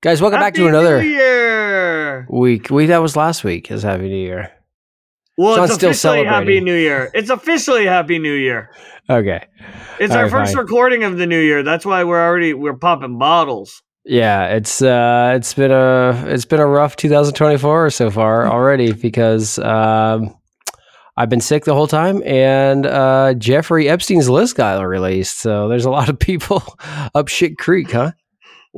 Guys, welcome back to another New Year. week. We that was last week. Is Happy New Year. Well, Sean's it's still officially Happy. New Year. It's officially Happy New Year. Okay. It's All our right, first fine. recording of the New Year. That's why we're already we're popping bottles. Yeah, it's uh it's been a it's been a rough 2024 so far already because um I've been sick the whole time and uh Jeffrey Epstein's list got released. So there's a lot of people up shit creek, huh?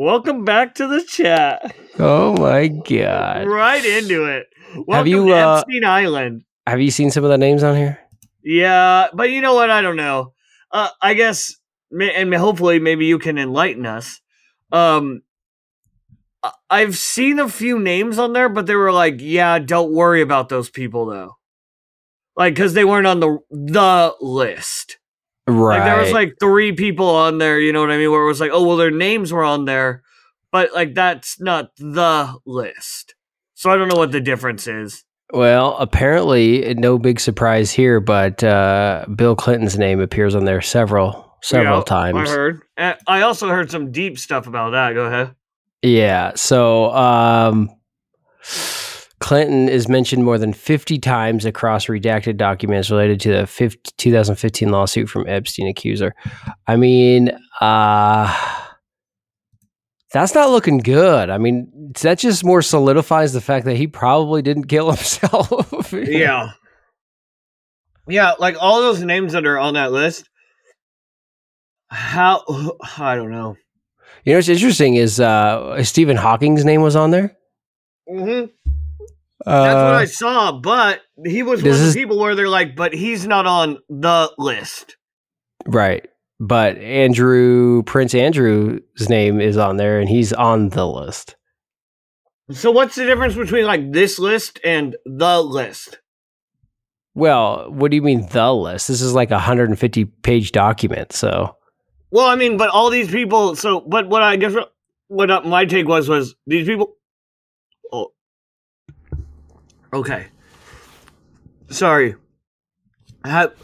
Welcome back to the chat. Oh my god. Right into it. Welcome you, to uh, Epstein Island. Have you seen some of the names on here? Yeah, but you know what? I don't know. Uh, I guess, and hopefully, maybe you can enlighten us. Um, I've seen a few names on there, but they were like, "Yeah, don't worry about those people, though." Like, because they weren't on the the list. Right. Like, there was like three people on there. You know what I mean? Where it was like, "Oh, well, their names were on there," but like that's not the list. So I don't know what the difference is. Well, apparently, no big surprise here, but uh, Bill Clinton's name appears on there several several Yeah, times. I heard. I also heard some deep stuff about that. Go ahead. Yeah. So um, Clinton is mentioned more than 50 times across redacted documents related to the 50, 2015 lawsuit from Epstein accuser. I mean, uh, that's not looking good. I mean, that just more solidifies the fact that he probably didn't kill himself. Yeah. Yeah, like all those names that are on that list. How I don't know. You know what's interesting is uh, Stephen Hawking's name was on there. Uh, That's what I saw, but he was one of is- people where they're like, but he's not on the list. Right. But Andrew, Prince Andrew's name is on there and he's on the list. So what's the difference between like this list and the list? Well, what do you mean the list? This is like a 150 page document. So, Well, I mean, but all these people. So, but what I guess what- what uh, my take was was these people. Okay. Sorry. Have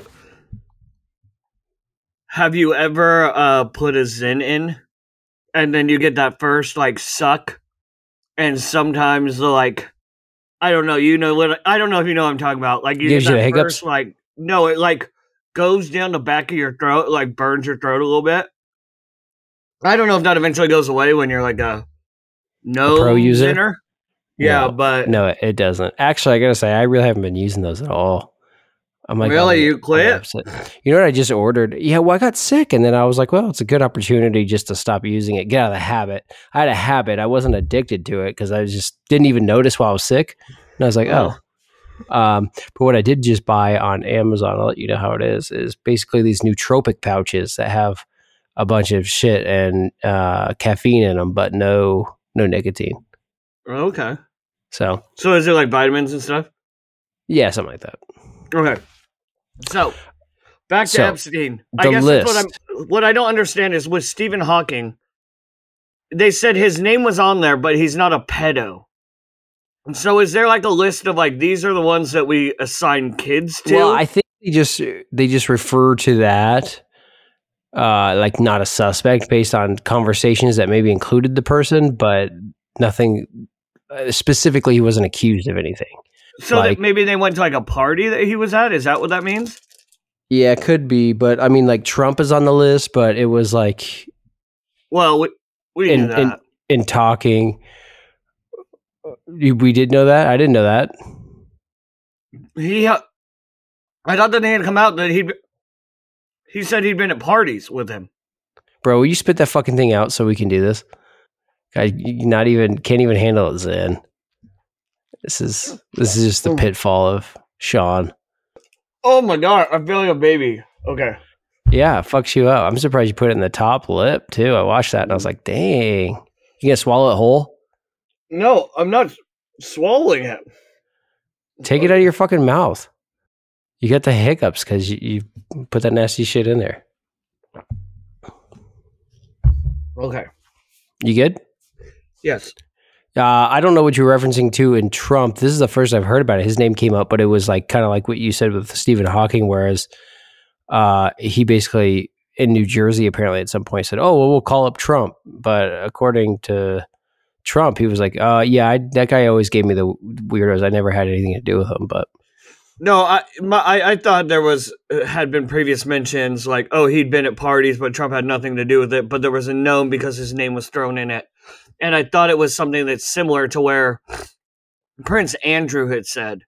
Have you ever uh put a Zyn in, and then you get that first like suck, and sometimes the like, I don't know. You know what? I don't know if you know what I'm talking about. Like you Gives get you that the hiccups? first, like no, it like goes down the back of your throat, like burns your throat a little bit. I don't know if that eventually goes away when you're like a no pro user? Yeah, No. but no, it, it doesn't. Actually, I got to say, I really haven't been using those at all. I'm like, Really? You quit? You know what I just ordered? Yeah, well, I got sick, and then I was like, well, it's a good opportunity just to stop using it, get out of the habit. I had a habit. I wasn't addicted to it because I just didn't even notice while I was sick. And I was like, oh. Um, but what I did just buy on Amazon, I'll let you know how it is, is basically these nootropic pouches that have a bunch of shit and uh, caffeine in them, but no no nicotine. okay. So So is it like vitamins and stuff? yeah, something like that. Okay. So back to So, Epstein. I guess that's what list. I'm what I don't understand is with Stephen Hawking, they said his name was on there, but he's not a pedo. And so is there like a list of like these are the ones that we assign kids to? Well, I think they just they just refer to that uh like not a suspect based on conversations that maybe included the person, but nothing uh, specifically he wasn't accused of anything. so like- that maybe they went to like a party that he was at? Is that what that means? Yeah, it could be, but I mean like Trump is on the list, but it was like Well, we, we In- in- in talking we did know that. I didn't know that. he, uh, I thought that they had come out that he, he said he'd been at parties with him. Bro, will you spit that fucking thing out so we can do this? I not even can't even handle it, Zyn. This is this is just the oh. pitfall of Sean. Oh my god, I feel like a baby. Okay. Yeah, fucks you up. I'm surprised you put it in the top lip too. I watched that and I was like, dang. You gonna swallow it whole? No, I'm not swallowing it. Take it out of your fucking mouth. You got the hiccups because you, you put that nasty shit in there. Okay. You good? Yes. Uh, I don't know what you're referencing to in Trump. This is the first I've heard about it. His name came up, but it was like kind of like what you said with Stephen Hawking, whereas uh, he basically in New Jersey apparently at some point said, "Oh, well, we'll call up Trump." But according to Trump, he was like, "Uh, yeah, I, that guy always gave me the weirdos. I never had anything to do with him." But No, I, my, I I thought there was uh, had been previous mentions like oh he'd been at parties but Trump had nothing to do with it, but there was a known because his name was thrown in it, and I thought it was something that's similar to where Prince Andrew had said,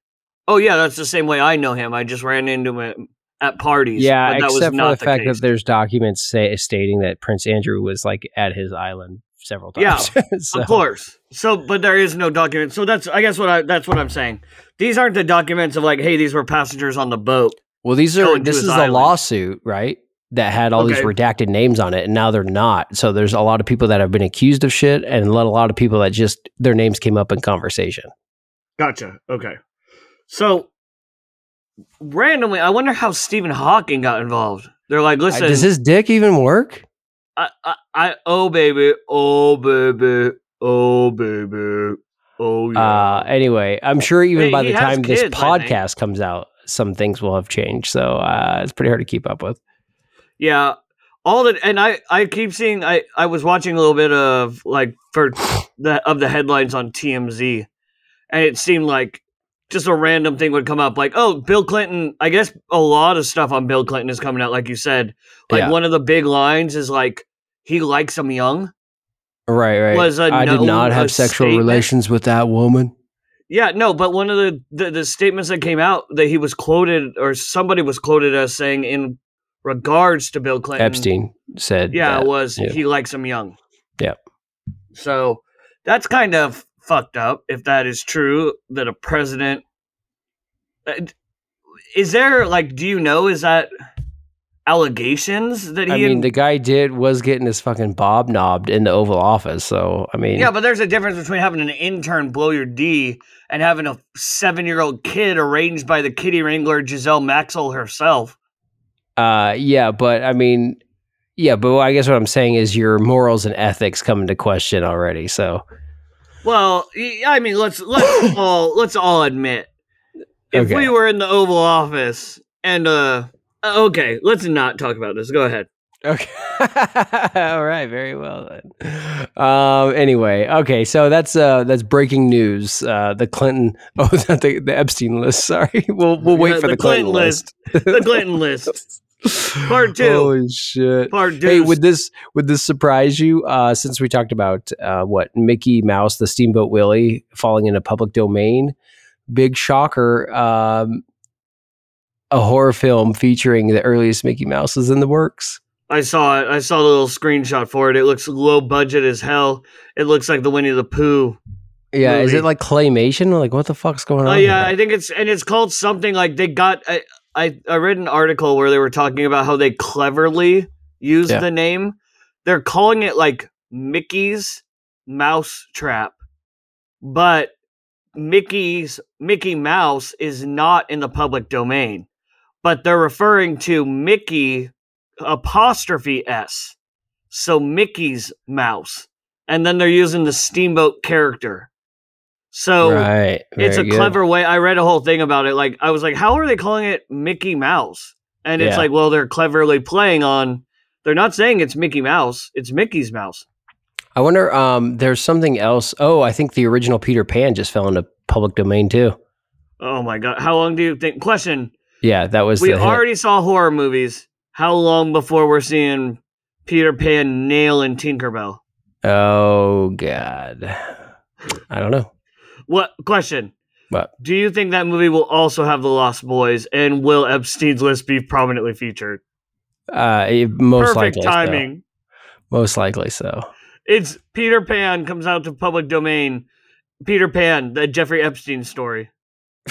"Oh yeah, that's the same way I know him. I just ran into him at parties." yeah, but that was except for not the fact case. that there's documents say, stating that Prince Andrew was like at his island several Yeah, times. so, Of course. So, but there is no document. So that's, I guess, what I that's what I'm saying. These aren't the documents of like, hey, these were passengers on the boat. Well, these are this his is a lawsuit, right? That had all these redacted names on it, and now they're not. So there's a lot of people that have been accused of shit, and a lot, a lot of people that just their names came up in conversation. Gotcha. Okay. So randomly, I wonder how Stephen Hawking got involved. They're like, listen, Does his dick even work? I, I, I, oh baby, oh baby, oh baby, oh yeah. Uh, anyway, I'm sure even Hey, by the time this kids, I think. podcast comes out, some things will have changed. So uh, it's pretty hard to keep up with. Yeah, all that, and I I keep seeing. I I was watching a little bit of like for the of the headlines on TMZ, and it seemed like just a random thing would come up, like oh Bill Clinton. I guess a lot of stuff on Bill Clinton is coming out, like you said. Like Yeah. one of the big lines is like he likes them young. Right, right. Was I did not have sexual statement? relations with that woman. Yeah, no, but one of the, the the statements that came out that he was quoted or somebody was quoted as saying in regards to Bill Clinton, Epstein said, Yeah, that. it was yeah. he likes them young. Yeah. So that's kind of fucked up if that is true that a president Uh, is there like do you know is that allegations that he I mean, the guy did was getting his fucking bob knobbed in the Oval Office. So I mean, Yeah, but there's a difference between having an intern blow your D and having a 7-year-old kid arranged by the kitty wrangler Ghislaine Maxwell herself. Uh, yeah, but I mean, yeah, but I guess what I'm saying is your morals and ethics come into question already. So Well, I mean, let's let's all let's all admit if Okay. we were in the Oval Office and uh uh, okay, let's not talk about this. Go ahead. Okay. All right. Very well then. Um. Anyway. Okay. So that's uh that's breaking news. Uh, the Clinton. Oh, the, the Epstein list. Sorry. We'll we'll wait Yeah, for the, the Clinton, Clinton list. The Clinton list, Part two. Holy shit. part two. Hey, would this would this surprise you? Uh, since we talked about uh, what Mickey Mouse, the Steamboat Willie, falling into public domain, big shocker. Um, a horror film featuring the earliest Mickey Mouse is in the works. I saw it. I saw the little screenshot for it. It looks low budget as hell. It looks like the Winnie the Pooh. Yeah, is it like claymation? Like what the fuck's going Oh on? yeah? I think it's and it's called something like they got. I I, I read an article where they were talking about how they cleverly used Yeah. the name. They're calling it like Mickey's Mouse Trap, but Mickey's Mickey Mouse is not in the public domain, but they're referring to Mickey apostrophe s, so Mickey's mouse, and then they're using the steamboat character. So right. it's a good. clever way. I read a whole thing about it. Like I was like, how are they calling it Mickey Mouse? And it's Yeah. like, well, they're cleverly playing on. They're not saying it's Mickey Mouse. It's Mickey's mouse. I wonder. Um, there's something else. Oh, I think the original Peter Pan just fell into public domain too. Oh my god! How long do you think? Question: Yeah, that was We already saw horror movies. How long before we're seeing Peter Pan nail and Tinkerbell? Oh God, I don't know. What question? What? Do you think that movie will also have the Lost Boys and will Epstein's list be prominently featured? Uh, it- most Perfect likely, so. timing. Most likely so. It's Peter Pan comes out to public domain. Peter Pan, the Jeffrey Epstein story.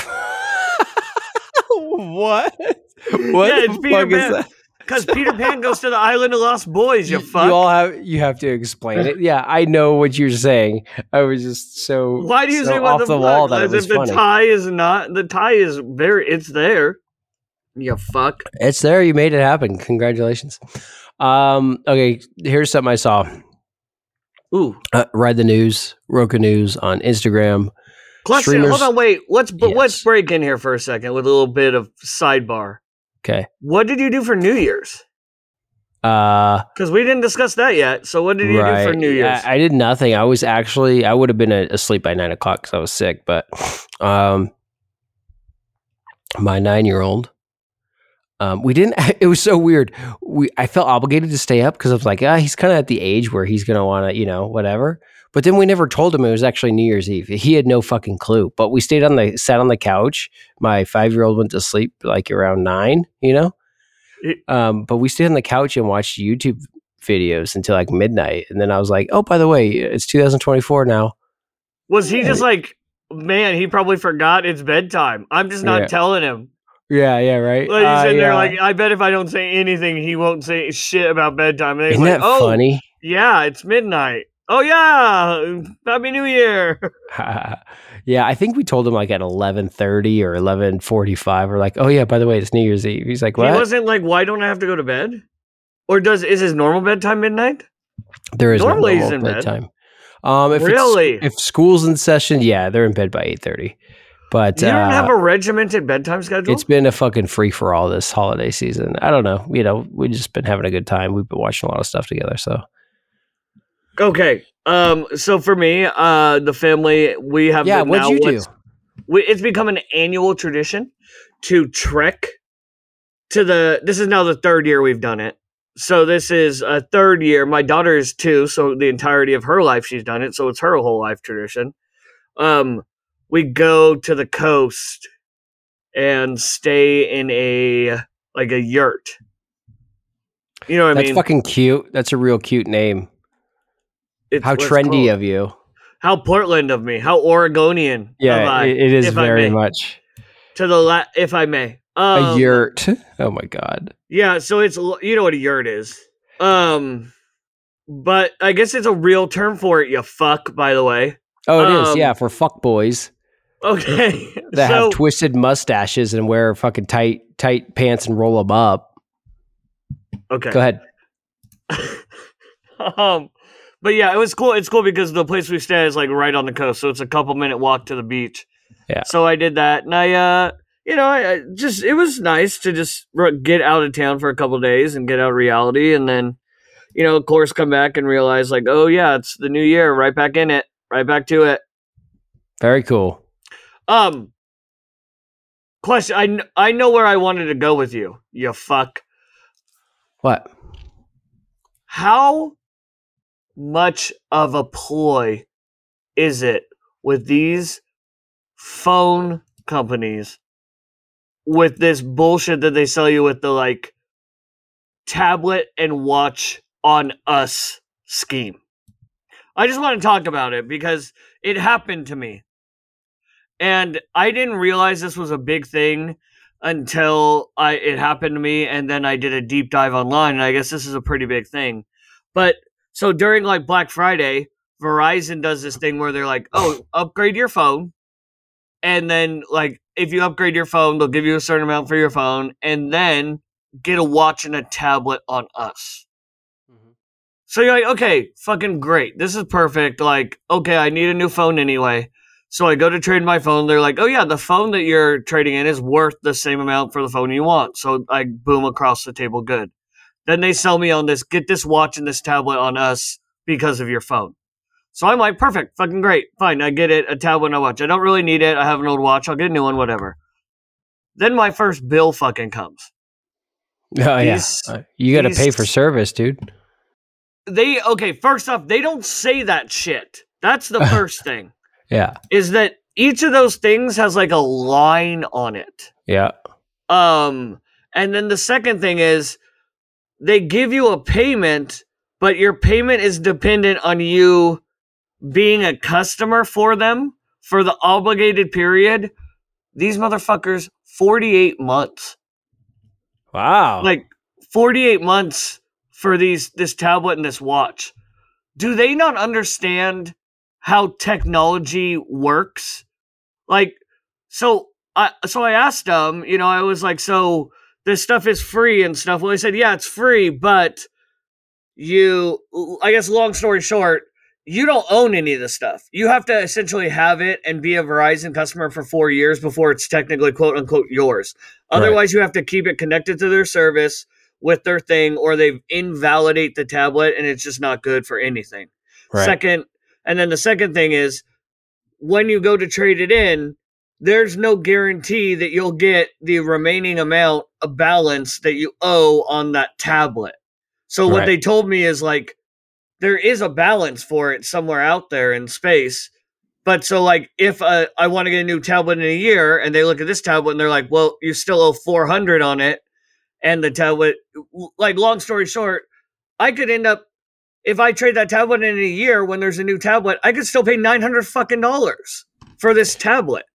what? What Yeah, it's the Peter fuck is Pan. that? Because Peter Pan goes to the island of Lost Boys, you, You, fuck. you all have you have to explain it. Yeah, I know what you're saying. I was just so Why do you so say off the, the, wall that it was if the tie is not the tie is very it's there. You fuck. It's there. You made it happen. Congratulations. Um, okay, here's something I saw. Ooh. Uh, read the news, Roku News on Instagram. Question. Streamers- Hold on, wait. Let's but let's break in here for a second with a little bit of sidebar. Okay. What did you do for New Year's? Uh, Because we didn't discuss that yet. So what did you right. do for New Year's? I, I did nothing. I was actually I would have been asleep by nine o'clock because I was sick. But um, my nine year old, um, we didn't. It was so weird. We I felt obligated to stay up because I was like, ah, he's kind of at the age where he's gonna want to, you know, whatever. But then we never told him it was actually New Year's Eve. He had no fucking clue. But we stayed on the sat on the couch. My five year old went to sleep like around nine, you know. It- Um, but we stayed on the couch and watched YouTube videos until like midnight, and then I was like, oh, by the way, it's 2024 now. Was he just like, man, he probably forgot it's bedtime. I'm just not Yeah. telling him. Yeah, yeah, right. Like he's Uh, sitting there like, I bet if I don't say anything, he won't say shit about bedtime. And Isn't like, that oh, funny? yeah, it's midnight. Oh yeah, Happy New Year. yeah, I think we told him like at 11:30 or 11:45. We're like, oh yeah, by the way, it's New Year's Eve. He's like, He wasn't like, why don't I have to go to bed? Or does is his normal bedtime midnight? there is normally no normal in bed. bedtime. Um, if Really? it's, if school's in session, yeah, they're in bed by 8:30. But You don't uh, have a regimented bedtime schedule? it's been a fucking free for all this holiday season. I don't know. You know, we've just been having a good time. We've been watching a lot of stuff together. So Okay. Um. So for me, uh, the family we have. yeah, what'd now you do? We, it's become an annual tradition to trek to the. This is now the third year we've done it. So this is a third year. My daughter is two, so the entirety of her life she's done it. So it's her whole life tradition. Um, we go to the coast and stay in a like a yurt. You know what I That's mean? fucking cute. That's a real cute name. It's How trendy of you. How Portland of me. How Oregonian. Yeah, I, it, is very much To the la- if I may. a Um, yurt. Oh my god. Yeah, so it's you know what a yurt is. Um, but I guess it's a real term for it. You fuck, by the way. Oh, it is. Um, Yeah, for fuck boys Okay, that so have twisted mustaches and wear fucking tight tight pants and roll them up. okay. Go ahead. um, but yeah, it was cool. It's cool because the place we stay is like right on the coast, so it's a couple minute walk to the beach. Yeah. So I did that, and I, uh, you know, I, I just it was nice to just get out of town for a couple days and get out of reality, and then, you know, of course, come back and realize like, oh yeah, it's the new year, right back in it, right back to it. Very cool. Um, question: I kn- I know where I wanted to go with you. You fuck. What? how much of a ploy is it with these phone companies with this bullshit that they sell you with the like tablet and watch on us scheme? I just want to talk about it because it happened to me. And I didn't realize this was a big thing until I it happened to me and then I did a deep dive online and I guess this is a pretty big thing. But so during like Black Friday, Verizon does this thing where they're like, "Oh, upgrade your phone." And then like if you upgrade your phone, they'll give you a certain amount for your phone and then get a watch and a tablet on us. Mm-hmm. So you're like, okay, fucking great. This is perfect. Like, okay, I need a new phone anyway. So I go to trade my phone. They're like, oh yeah, the phone that you're trading in is worth the same amount for the phone you want. So I boom across the table good. Then they sell me on this, get this watch and this tablet on us because of your phone. So I'm like, perfect, fucking great, fine, I get it, a tablet and a watch. I don't really need it. I have an old watch. I'll get a new one, whatever. Then my first bill fucking comes. Oh yeah. These- Uh, you got to pay for service, dude. They okay, first off, they don't say that shit. That's the first thing. Yeah. is that each of those things has like a line on it. Yeah. Um, and then the second thing is they give you a payment, but your payment is dependent on you being a customer for them for the obligated period. These motherfuckers, 48 months. Wow. Like 48 months for these this tablet and this watch. Do they not understand how technology works? Like so I so I asked them, you know, I was like, so this stuff is free and stuff. Well, they said, yeah, it's free, but you I guess long story short, you don't own any of the stuff. You have to essentially have it and be a Verizon customer for four years before it's technically quote unquote yours. Right. Otherwise, you have to keep it connected to their service with their thing or they invalidate the tablet and it's just not good for anything. Right. Second, and then the second thing is when you go to trade it in, there's no guarantee that you'll get the remaining amount of balance that you owe on that tablet. So what Right. they told me is like there is a balance for it somewhere out there in space. But so like if uh, I want to get a new tablet in a year and they look at this tablet and they're like, "Well, you still owe 400 on it." And the tablet like long story short, I could end up if I trade that tablet in a year when there's a new tablet, I could still pay 900 fucking dollars for this tablet.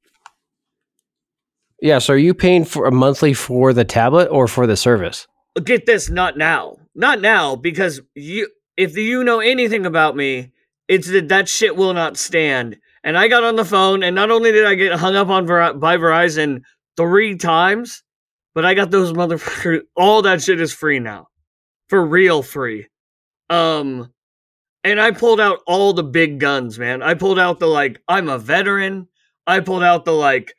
Yeah. So are you paying for a monthly for the tablet or for the service? get this not now. Not now because you if you know anything about me it's that that shit will not stand. And i got on the phone and not only did i get hung up on Ver- by verizon three times but i got those motherfuckers all that shit is free now. For real free. Um and i pulled out all the big guns man. I pulled out the like i'm a veteran. I pulled out the like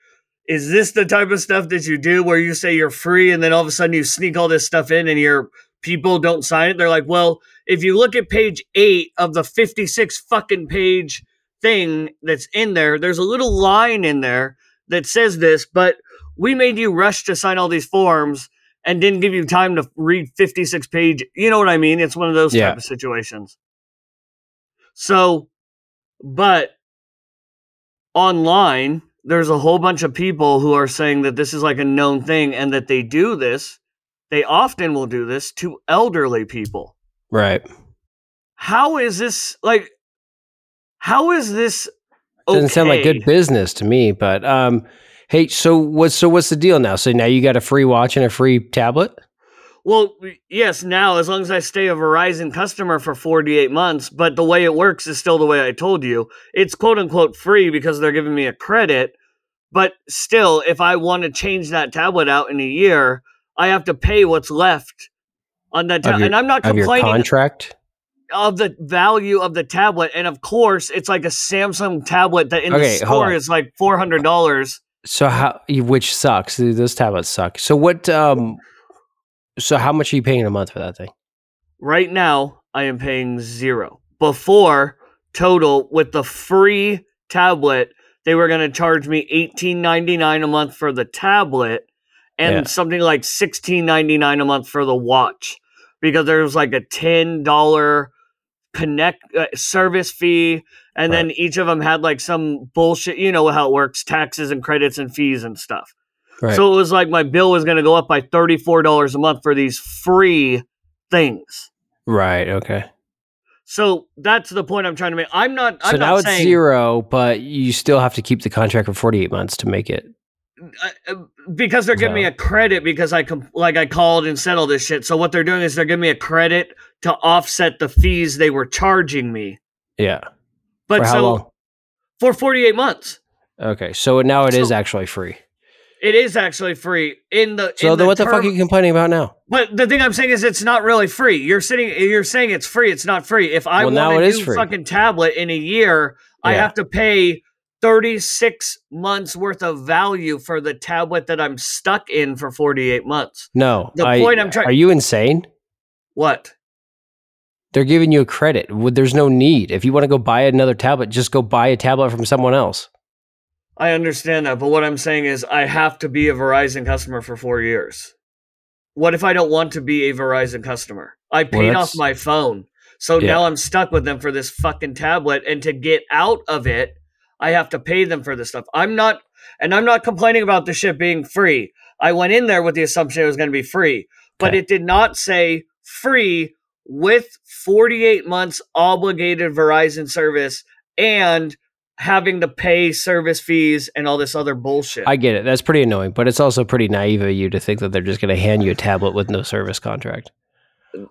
is this the type of stuff that you do where you say you're free and then all of a sudden you sneak all this stuff in and your people don't sign it? They're like, well, if you look at page eight of the 56 fucking page thing that's in there, there's a little line in there that says this, but we made you rush to sign all these forms and didn't give you time to read 56 page. You know what I mean? It's one of those Yeah. type of situations. So, but online, there's a whole bunch of people who are saying that this is like a known thing and that they do this. They often will do this to elderly people. Right. How is this like? How is this? Doesn't sound like good business to me, but um, hey, so what's so what's the deal now? So now you got a free watch and a free tablet? Well, yes, now as long as I stay a Verizon customer for 48 months, but the way it works is still the way I told you. It's quote unquote free because they're giving me a credit, but still, if I want to change that tablet out in a year, I have to pay what's left on that Of tablet. your- And I'm not complaining contract? of the value of the tablet. And of course, it's like a Samsung tablet that in Okay, the store is like $400. So how which sucks. Those tablets suck. So what um so how much are you paying a month for that thing? Right now, I am paying zero. Before total with the free tablet, they were going to charge me eighteen ninety nine a month for the tablet, and Yeah. something like sixteen ninety nine a month for the watch, because there was like a ten dollar connect uh, service fee, and then each of them had like some bullshit. You know how it works: taxes and credits and fees and stuff. Right. So it was like my bill was going to go up by thirty four dollars a month for these free things. right, okay. So that's the point I'm trying to make. I'm not. I'm so not now it's saying, zero, but you still have to keep the contract for 48 months to make it. uh, because they're giving me a credit because I com- like I called and said all this shit. So what they're doing is they're giving me a credit to offset the fees they were charging me. Yeah. But for how so long? for 48 months, Okay. So now it is So- actually free. It is actually free in the. So in then what the fuck are you complaining about now? But the thing I'm saying is, it's not really free. You're sitting, you're saying it's free. It's not free. If I Well, want a new free. fucking tablet in a year, I have to pay 36 months worth of value for the tablet that I'm stuck in for 48 months. No. The I- point I'm trying- Are you insane? What? They're giving you a credit. There's no need. If you want to go buy another tablet, just go buy a tablet from someone else. I understand that, but what I'm saying is I have to be a Verizon customer for four years. What if I don't want to be a Verizon customer? I paid off my phone. So Yeah. now I'm stuck with them for this fucking tablet. And to get out of it, I have to pay them for this stuff. I'm not, and I'm not complaining about the shit being free. I went in there with the assumption it was going to be free, but Okay. it did not say free with 48 months obligated Verizon service and having to pay service fees and all this other bullshit. I get it. That's pretty annoying, but it's also pretty naive of you to think that they're just going to hand you a tablet with no service contract.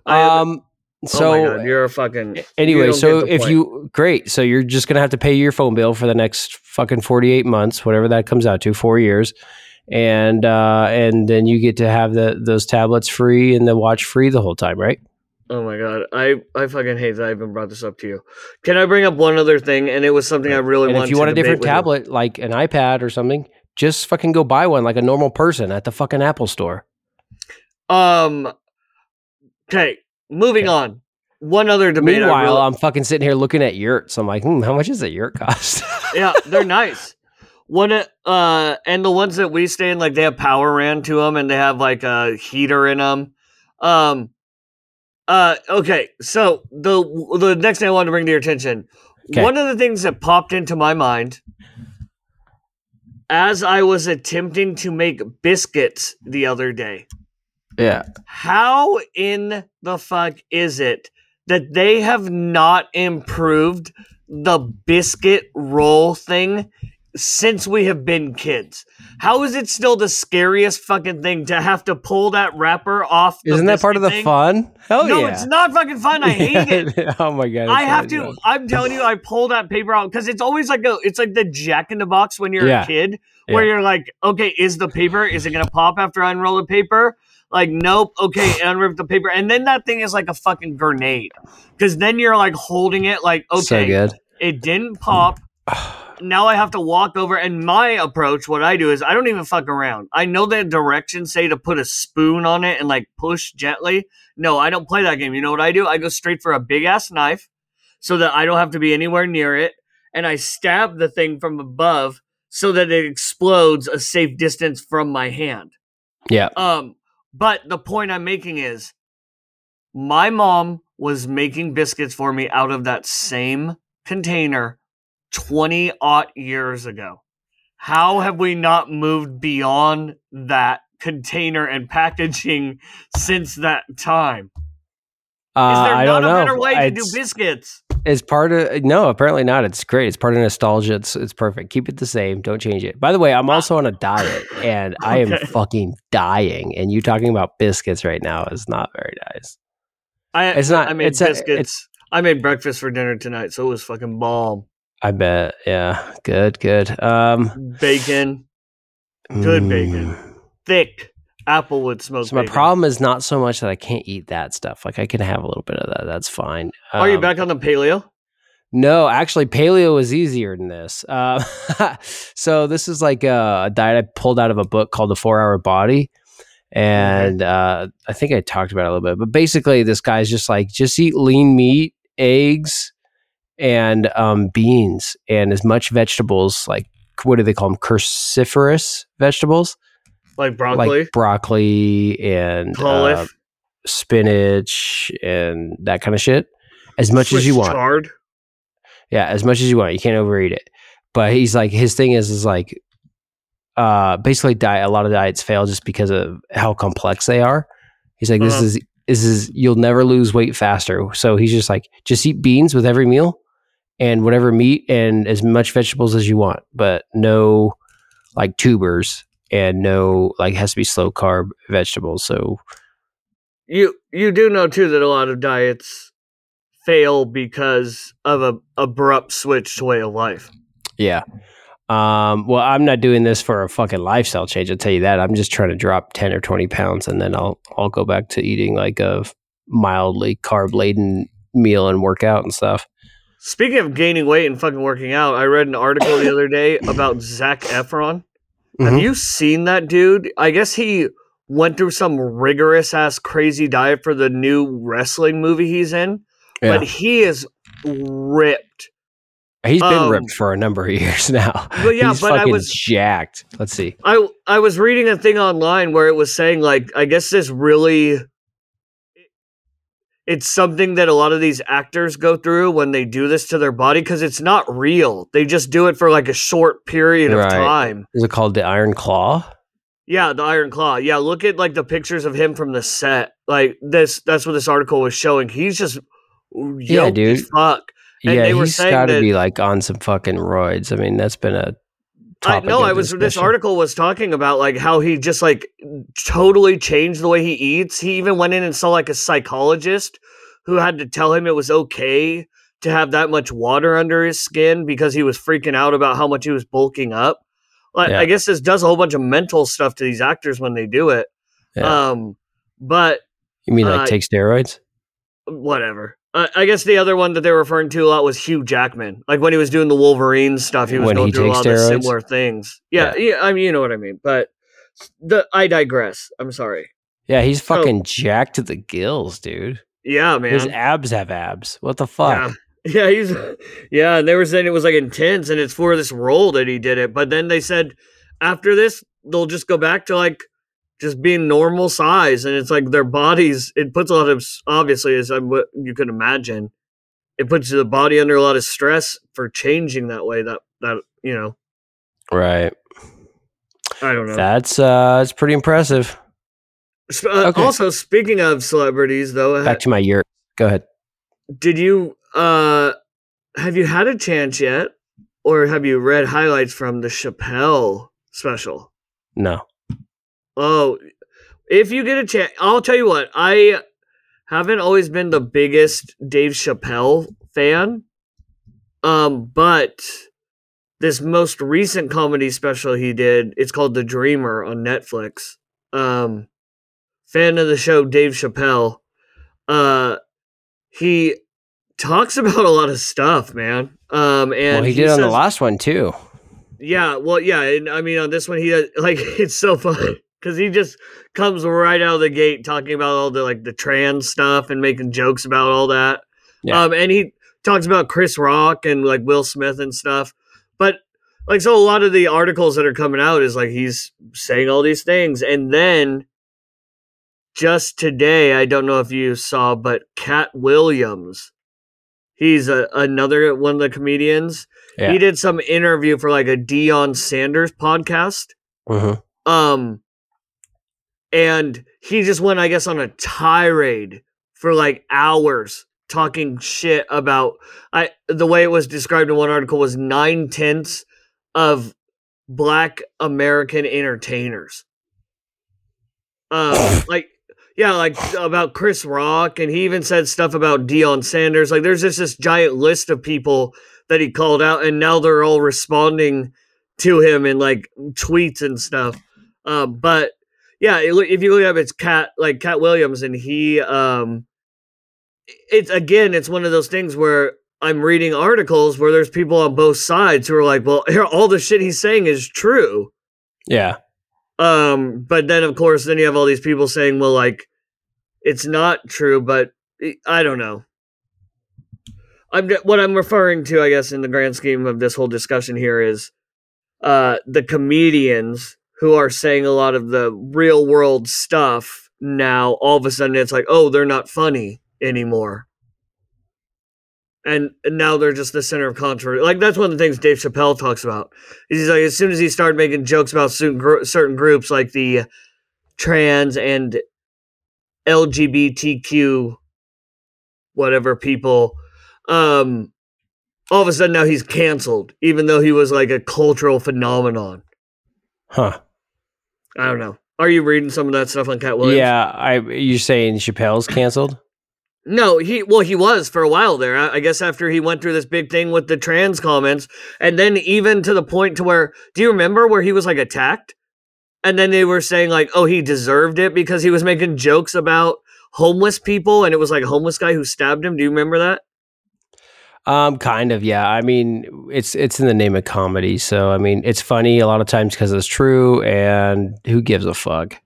Um. oh So my God, you're a fucking anyway, so if point. you great, so you're just going to have to pay your phone bill for the next fucking 48 months, whatever that comes out to, 4 years. And uh and then you get to have the those tablets free and the watch free the whole time, right? Oh my god, I I fucking hate that I even brought this up to you. Can I bring up one other thing? And it was something I really and wanted. if you want a different with you. tablet like an iPad or something, just fucking go buy one like a normal person at the fucking Apple store. um, Okay, moving on. One other debate. Meanwhile, really- I'm fucking sitting here looking at yurts. I'm like, hmm, how much does a yurt cost? yeah, they're nice. One uh, uh, and the ones that we stay in, like they have power ran to them, and they have like a heater in them. Um, uh, okay. So the the next thing I wanted to bring to your attention, Okay. one of the things that popped into my mind as I was attempting to make biscuits the other day. yeah. How in the fuck is it that they have not improved the biscuit roll thing since we have been kids? How is it still the scariest fucking thing to have to pull that wrapper off? Isn't that part of the thing? fun? Hell no, yeah. it's not fucking fun. I hate it. oh my god. I have to. I'm telling you, I pull that paper out because it's always like a. It's like the Jack in the Box when you're Yeah. a kid, where Yeah. you're like, okay, is the paper? Is it gonna pop after I unroll the paper? Like, nope. Okay, unrip the paper, and then that thing is like a fucking grenade, because then you're like holding it, like, okay, So good. it didn't pop. Now I have to walk over, and my approach, what I do is I don't even fuck around. I know the directions say to put a spoon on it and like push gently. No, I don't play that game. You know what I do? I go straight for a big ass knife so that I don't have to be anywhere near it, and I stab the thing from above so that it explodes a safe distance from my hand. Yeah. Um, but the point I'm making is my mom was making biscuits for me out of that same container 20 odd years ago. How have we not moved beyond that container and packaging since that time? Is Uh, there I not a know. better way to do biscuits? It's part of no, apparently not. It's great. It's part of nostalgia. It's it's perfect. Keep it the same. Don't change it. By the way, I'm also on a diet and I am fucking dying. And you talking about biscuits right now is not very nice. I, It's not- I made it's a- biscuits. it's- I made breakfast for dinner tonight, so it was fucking bomb. I bet. Yeah. Good, good. Um Bacon, Good bacon. mm. thick applewood smoked So my bacon. problem is not so much that I can't eat that stuff. Like I can have a little bit of that. That's fine. Are you Um, back on the paleo? No, actually, paleo was easier than this. Uh, so this is like a, a diet I pulled out of a book called The Four Hour Body, and uh, I think I talked about it a little bit. But basically, this guy's just like just eat lean meat, eggs, and um, beans, and as much vegetables. Like what do they call them? Cruciferous vegetables, Like broccoli, like broccoli and uh, spinach and that kind of shit. As much as you want. chard. Yeah, as much as you want. You can't overeat it. But he's like his thing is is like uh basically diet a lot of diets fail just because of how complex they are. He's like this Uh-huh. is this is you'll never lose weight faster. So he's just like just eat beans with every meal and whatever meat and as much vegetables as you want, but no like tubers and no like has to be slow carb vegetables. So You you do know too that a lot of diets fail because of a abrupt switch to way of life. Yeah. Um, well, I'm not doing this for a fucking lifestyle change. I'll tell you that. I'm just trying to drop 10 or 20 pounds and then I'll, I'll go back to eating like a mildly carb laden meal and workout and stuff. Speaking of gaining weight and fucking working out, I read an article the other day about Zac Efron. Have Mhm. you seen that dude? I guess he went through some rigorous ass crazy diet for the new wrestling movie he's in, Yeah. but he is ripped. He's been um, ripped for a number of years now. But yeah, He's but I was- jacked. Let's see. I I was reading a thing online where it was saying like I guess this really it's something that a lot of these actors go through when they do this to their body because it's not real. They just do it for like a short period of time. Is it called the Iron Claw? Yeah, the Iron Claw. Yeah, look at like the pictures of him from the set. Like this that's what this article was showing. He's just Yeah, dude. fuck. And yeah, they were he's got to be like on some fucking roids. I mean, that's been a I know I was this article was talking about like how he just like totally changed the way he eats. He even went in and saw like a psychologist who had to tell him it was okay to have that much water under his skin because he was freaking out about how much he was bulking up. Like Yeah. I guess this does a whole bunch of mental stuff to these actors when they do it. Yeah. Um but You mean like uh, take steroids? whatever. Uh, I guess the other one that they're referring to a lot was Hugh Jackman. Like when he was doing the Wolverine stuff, he was When going he through a lot of similar things. Yeah, yeah, I mean, you know what I mean. But the I digress. I'm sorry. Yeah, he's So- fucking jacked to the gills, dude. Yeah, man. His abs have abs. What the fuck? Yeah. Yeah, he's yeah, and they were saying it was like intense and it's for this role that he did it. But then they said after this, they'll just go back to like just being normal size. And it's like their bodies it puts a lot of obviously as I'm what you can imagine, it puts the body under a lot of stress for changing that way. That that you know, Right. I don't know. That's uh that's pretty impressive. Uh, okay. Also, speaking of celebrities, though, Back to my year Go ahead. did you uh have you had a chance yet or have you read highlights from the chappelle special No. Oh if you get a chance i'll tell you what i haven't always been the biggest dave chappelle fan um but this most recent comedy special he did it's called the dreamer on netflix um fan of the show dave chappelle uh he talks about a lot of stuff man um and well, he, did on the last one too. yeah, well, yeah, and I mean on this one, he does, like it's so funny because he just comes right out of the gate talking about all the like the trans stuff and making jokes about all that. Yeah. Um, and he talks about Chris Rock and like Will Smith and stuff. But like, so a lot of the articles that are coming out is like he's saying all these things, and then just today, I don't know if you saw, but Katt Williams, he's a, another one of the comedians Yeah. he did some interview for like a Deion Sanders podcast. hmm Um and he just went, I guess, on a tirade for like hours talking shit about I the way it was described in one article was nine tenths of black American entertainers. Um like yeah, like about Chris Rock, and he even said stuff about Deion Sanders. Like, there's just this giant list of people that he called out, and now they're all responding to him in like tweets and stuff. Um, but yeah, if you look up, it's Katt like Katt Williams, and he um, it's again, it's one of those things where I'm reading articles where there's people on both sides who are like, well, here, all the shit he's saying is true. Yeah. Um, but then of course, then you have all these people saying, well, like it's not true, but I- I don't know. I'm what I'm referring to, I guess, in the grand scheme of this whole discussion here is uh the comedians who are saying a lot of the real world stuff now all of a sudden it's like, oh, they're not funny anymore. And, now they're just the center of controversy. Like that's one of the things Dave Chappelle talks about. He's like, as soon as he started making jokes about certain gr- certain groups, like the trans and LGBTQ, whatever people, um, all of a sudden now he's canceled, even though he was like a cultural phenomenon. Huh. I don't know. Are you reading some of that stuff on Katt Williams? Yeah. I you're saying Chappelle's canceled? No, he well he was for a while there. I, I guess after he went through this big thing with the trans comments, and then even to the point to where do you remember where he was like attacked, and then they were saying like, oh, he deserved it because he was making jokes about homeless people, and it was like a homeless guy who stabbed him. Do you remember that? Um, kind of, yeah. I mean, it's it's in the name of comedy, so I mean, it's funny a lot of times because it's true, and who gives a fuck?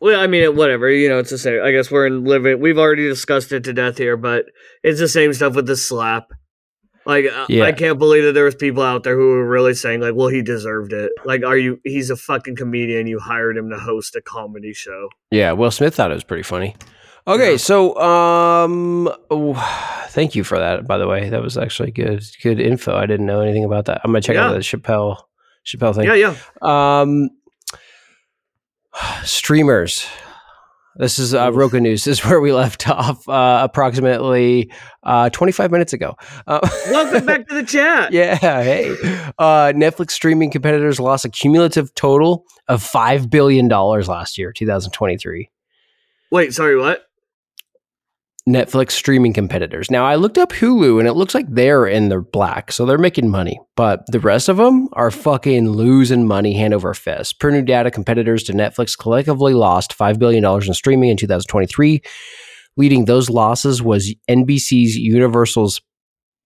Well, I mean, whatever. You know, it's the same. I guess we're in living. We've already discussed it to death here, but it's the same stuff with the slap. Like, I- Yeah. I can't believe that there was people out there who were really saying, like, "Well, he deserved it." Like, are you? He's a fucking comedian. You hired him to host a comedy show. Yeah, Will Smith thought it was pretty funny. Okay, Yeah. so um, oh, thank you for that. By the way, that was actually good, good info. I didn't know anything about that. I'm gonna check out the Chappelle Chappelle thing. Yeah, yeah. Um, streamers. This is uh. Roku News. This is where we left off uh, approximately uh, 25 minutes ago. Uh, Welcome back to the chat. yeah, hey. Uh, Netflix streaming competitors lost a cumulative total of $5 billion last year, 2023. Wait, sorry, what? Netflix streaming competitors. Now, I looked up Hulu and it looks like they're in the black, so they're making money. But the rest of them are fucking losing money hand over fist. Per new data, competitors to Netflix collectively lost $5 billion in streaming in 2023. Leading those losses was NBC's Universal's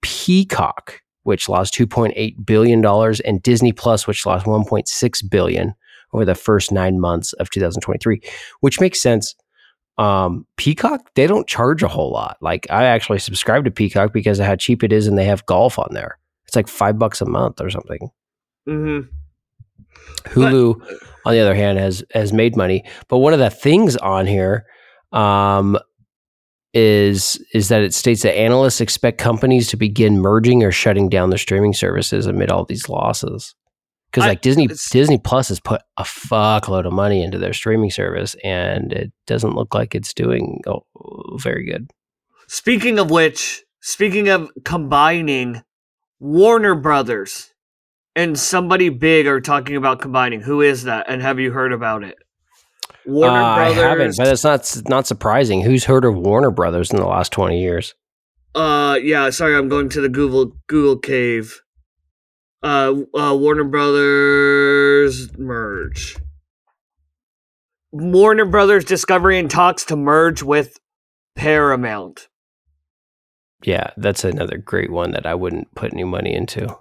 Peacock, which lost $2.8 billion, and Disney Plus, which lost 1.6 billion over the first nine months of 2023, which makes sense Um, Peacock, they don't charge a whole lot. Like I actually subscribe to Peacock because of how cheap it is, and they have golf on there. It's like five bucks a month or something. Mm-hmm. Hulu, on the other hand, has has made money. But one of the things on here um, is is that it states that analysts expect companies to begin merging or shutting down their streaming services amid all these losses. Because like Disney Disney Plus has put a fuckload of money into their streaming service, and it doesn't look like it's doing oh, very good. Speaking of which, speaking of combining, Warner Brothers and somebody big are talking about combining. Who is that? And have you heard about it? Warner Uh, Brothers. I haven't, but it's not not surprising. Who's heard of Warner Brothers in the last twenty years? Uh, yeah. Sorry, I'm going to the Google Google Cave. Uh, uh Warner Brothers merge. Warner Brothers Discovery in talks to merge with Paramount. Yeah, that's another great one that I wouldn't put any money into.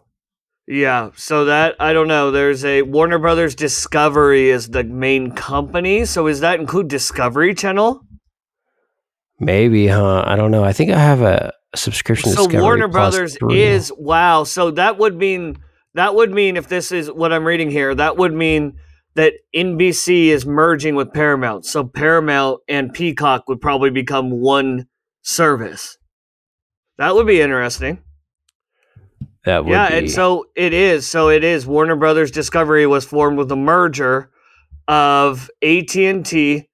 Yeah, so that I don't know. There's a Warner Brothers Discovery is the main company. So does that include Discovery Channel? Maybe, huh? I don't know. I think I have a subscription. to so Discovery Warner Plus Brothers three. is wow. So that would mean that would mean if this is what I'm reading here, that would mean that NBC is merging with Paramount. So Paramount and Peacock would probably become one service. That would be interesting. that would yeah, be. and so it is. So it is. Warner Brothers Discovery was formed with a merger of AT and T,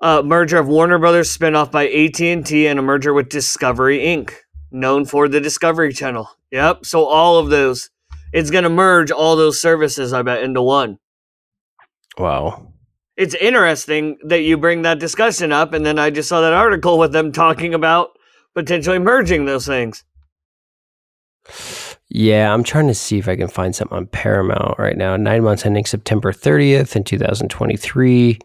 a merger of Warner Brothers spinoff by AT and T, and a merger with Discovery Inc., known for the Discovery Channel. Yep. So all of those, it's going to merge all those services, I bet, into one. wow. It's interesting that you bring that discussion up, and then I just saw that article with them talking about potentially merging those things. Yeah, I'm trying to see if I can find something on Paramount right now. Nine months ending September 30th in 2023.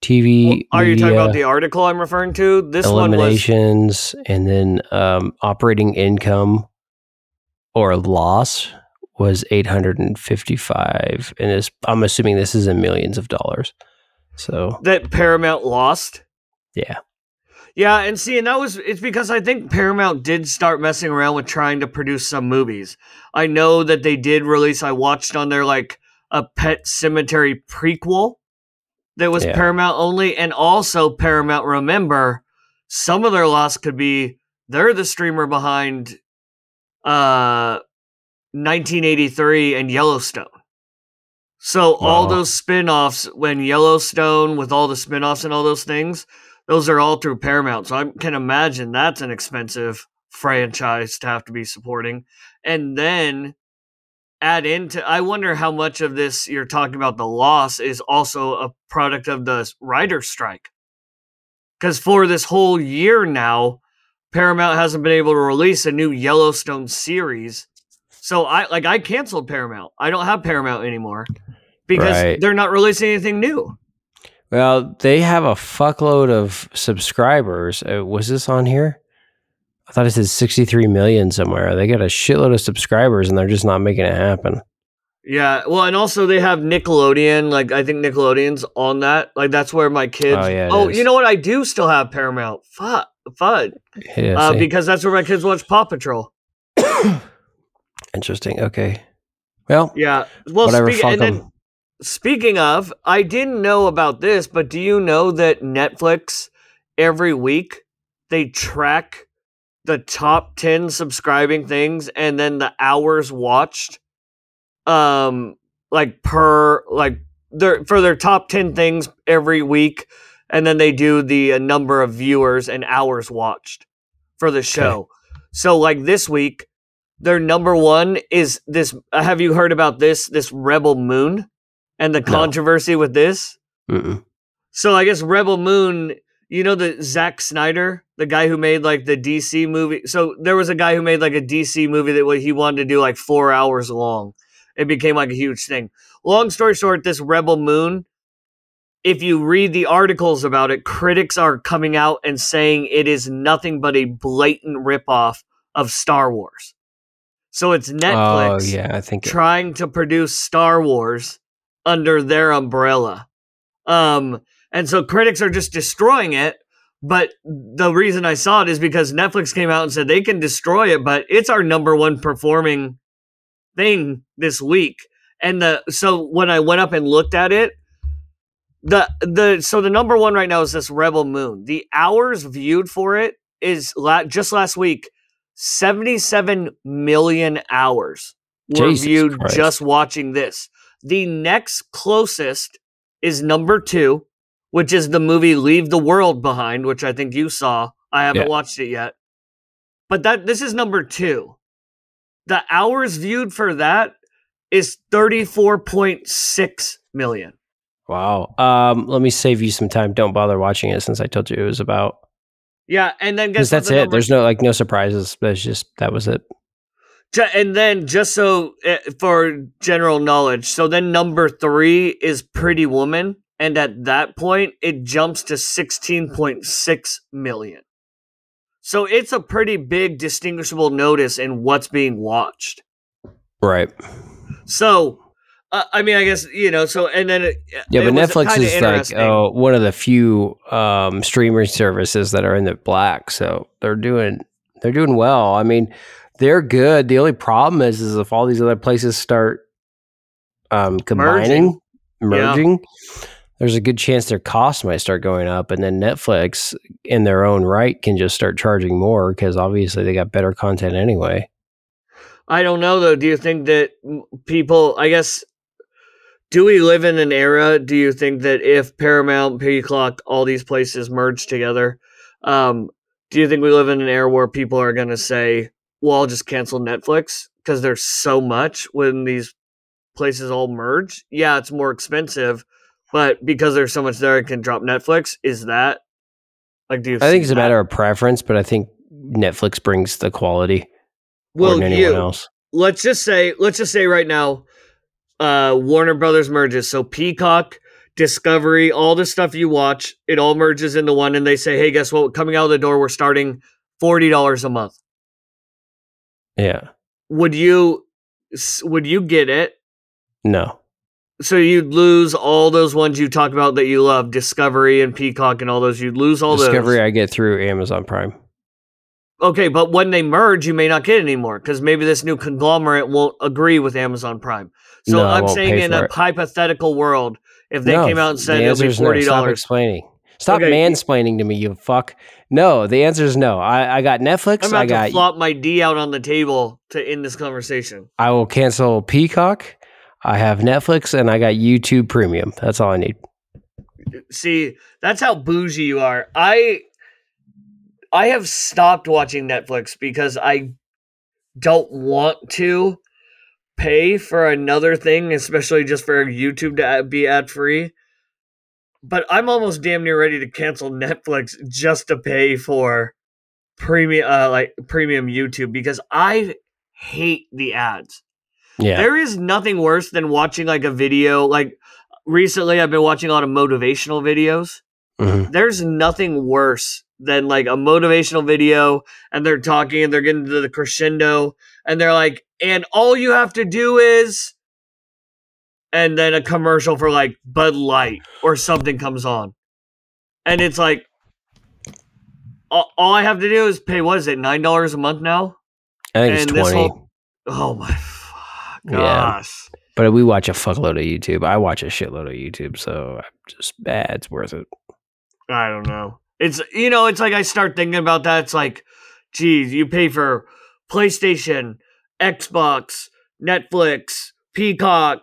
TV. Well, are you talking about the article I'm referring to? This one was eliminations and then um, operating income or loss was 855 and this i'm assuming this is in millions of dollars so that Paramount lost. yeah Yeah, and see, and that was it's because I think Paramount did start messing around with trying to produce some movies. I know that they did release. I watched on their like a Pet Sematary prequel that was Yeah. Paramount only, and also Paramount. Remember, some of their loss could be they're the streamer behind uh 1983 and Yellowstone. So all those spin-offs when Yellowstone with all the spin-offs and all those things, those are all through Paramount. So I can imagine that's an expensive franchise to have to be supporting. And then add into I wonder how much of this you're talking about the loss is also a product of the writer's strike. Cuz for this whole year now, Paramount hasn't been able to release a new Yellowstone series. So I like I canceled Paramount. I don't have Paramount anymore because Right. they're not releasing anything new. well they have a fuckload of subscribers uh, was this on here i thought it said 63 million somewhere they got a shitload of subscribers and they're just not making it happen Yeah, well, and also they have Nickelodeon. Like I think Nickelodeon's on that. Like that's where my kids. Oh, yeah, Oh, you know what? I do still have Paramount. Fuck, fud. yeah, Uh, because that's where my kids watch Paw Patrol. interesting okay well Yeah. Well, whatever speak, and then speaking of, I didn't know about this, but do you know that Netflix every week they track the top 10 subscribing things and then the hours watched um like per like their for their top 10 things every week and then they do the uh, number of viewers and hours watched for the show. So like this week their number one is this uh, have you heard about this this rebel moon and the No. controversy with this Mm-mm. so i guess rebel moon you know the Zack Snyder, the guy who made like the DC movie. So there was a guy who made like a DC movie that what he wanted to do like four hours long. It became like a huge thing. Long story short, this Rebel Moon, if you read the articles about it, critics are coming out and saying it is nothing but a blatant ripoff of Star Wars. So it's Netflix oh yeah i think it- trying to produce Star Wars under their umbrella. Um, and so critics are just destroying it. But the reason I saw it is because Netflix came out and said they can destroy it, but it's our number one performing thing this week. And the so when I went up and looked at it, the the so the number one right now is this Rebel Moon. The hours viewed for it is la- just last week 77 million hours were Jesus viewed Christ. just watching this. The next closest is number two, which is the movie Leave the World Behind, which I think you saw. I haven't Yeah. watched it yet. But that this is number two. The hours viewed for that is 34.6 million. Wow. Um, let me save you some time. Don't bother watching it since I told you it was about. Yeah, and then Because guess that's the it. There's no like no surprises. There's just that was it. And then just so uh, for general knowledge, so then number three is Pretty Woman, and at that point it jumps to sixteen point six million. So it's a pretty big distinguishable notice in what's being watched. Right. So, uh, I mean, I guess you know. So and then it, Yeah, it but Netflix is like uh, one of the few um, streaming services that are in the black, so they're doing they're doing well. I mean, they're good. The only problem is, is if all these other places start um, combining, merging, there's a good chance their costs might start going up, and then Netflix, in their own right, can just start charging more because obviously they got better content anyway. I don't know though. Do you think that people? I guess. Do we live in an era? Do you think that if Paramount, Peacock, all these places merge together, um, do you think we live in an era where people are going to say, "Well, I'll just cancel Netflix because there's so much when these places all merge"? Yeah, it's more expensive, but because there's so much there, I can drop Netflix. Is that like? Do you? I think it's see a matter of preference, but I think Netflix brings the quality more Will than anyone you? else. let's just say let's just say right now uh warner brothers merges so peacock discovery all the stuff you watch it all merges into one and they say hey guess what coming out of the door we're starting $40 a month Yeah. would you would you get it No. so you'd lose all those ones you talk about that you love discovery and peacock and all those you'd lose all Discovery those Discovery I get through Amazon Prime. okay but when they merge you may not get anymore because maybe this new conglomerate won't agree with amazon prime so No, I i'm saying in a it. hypothetical world if they No, came out and said it'll be no. forty Stop dollars. explaining. Stop Okay, mansplaining to me, you fuck. No, the answer is no. I, I got Netflix. I'm I about got. to flop my D out on the table to end this conversation. I will cancel Peacock. I have Netflix and I got YouTube Premium. That's all I need. See, that's how bougie you are. I I have stopped watching Netflix because I don't want to pay for another thing, especially just for YouTube to be ad free. But I'm almost damn near ready to cancel Netflix just to pay for premium, uh, like premium YouTube because I hate the ads. Yeah. There is nothing worse than watching like a video. Like recently, I've been watching a lot of motivational videos. Mhm. There's nothing worse than like a motivational video and they're talking and they're getting to the crescendo and they're like, and all you have to do is. And then a commercial for like Bud Light or something comes on. And it's like, all, all I have to do is pay, what is it, $9 a month now? I think and this 20. whole- Oh my fuck, Yeah. but we watch a fuckload of YouTube. I watch a shitload of YouTube. So I'm just, eh, it's worth it. I don't know. It's you know, it's like I start thinking about that. It's like, geez, you pay for PlayStation, Xbox, Netflix, Peacock,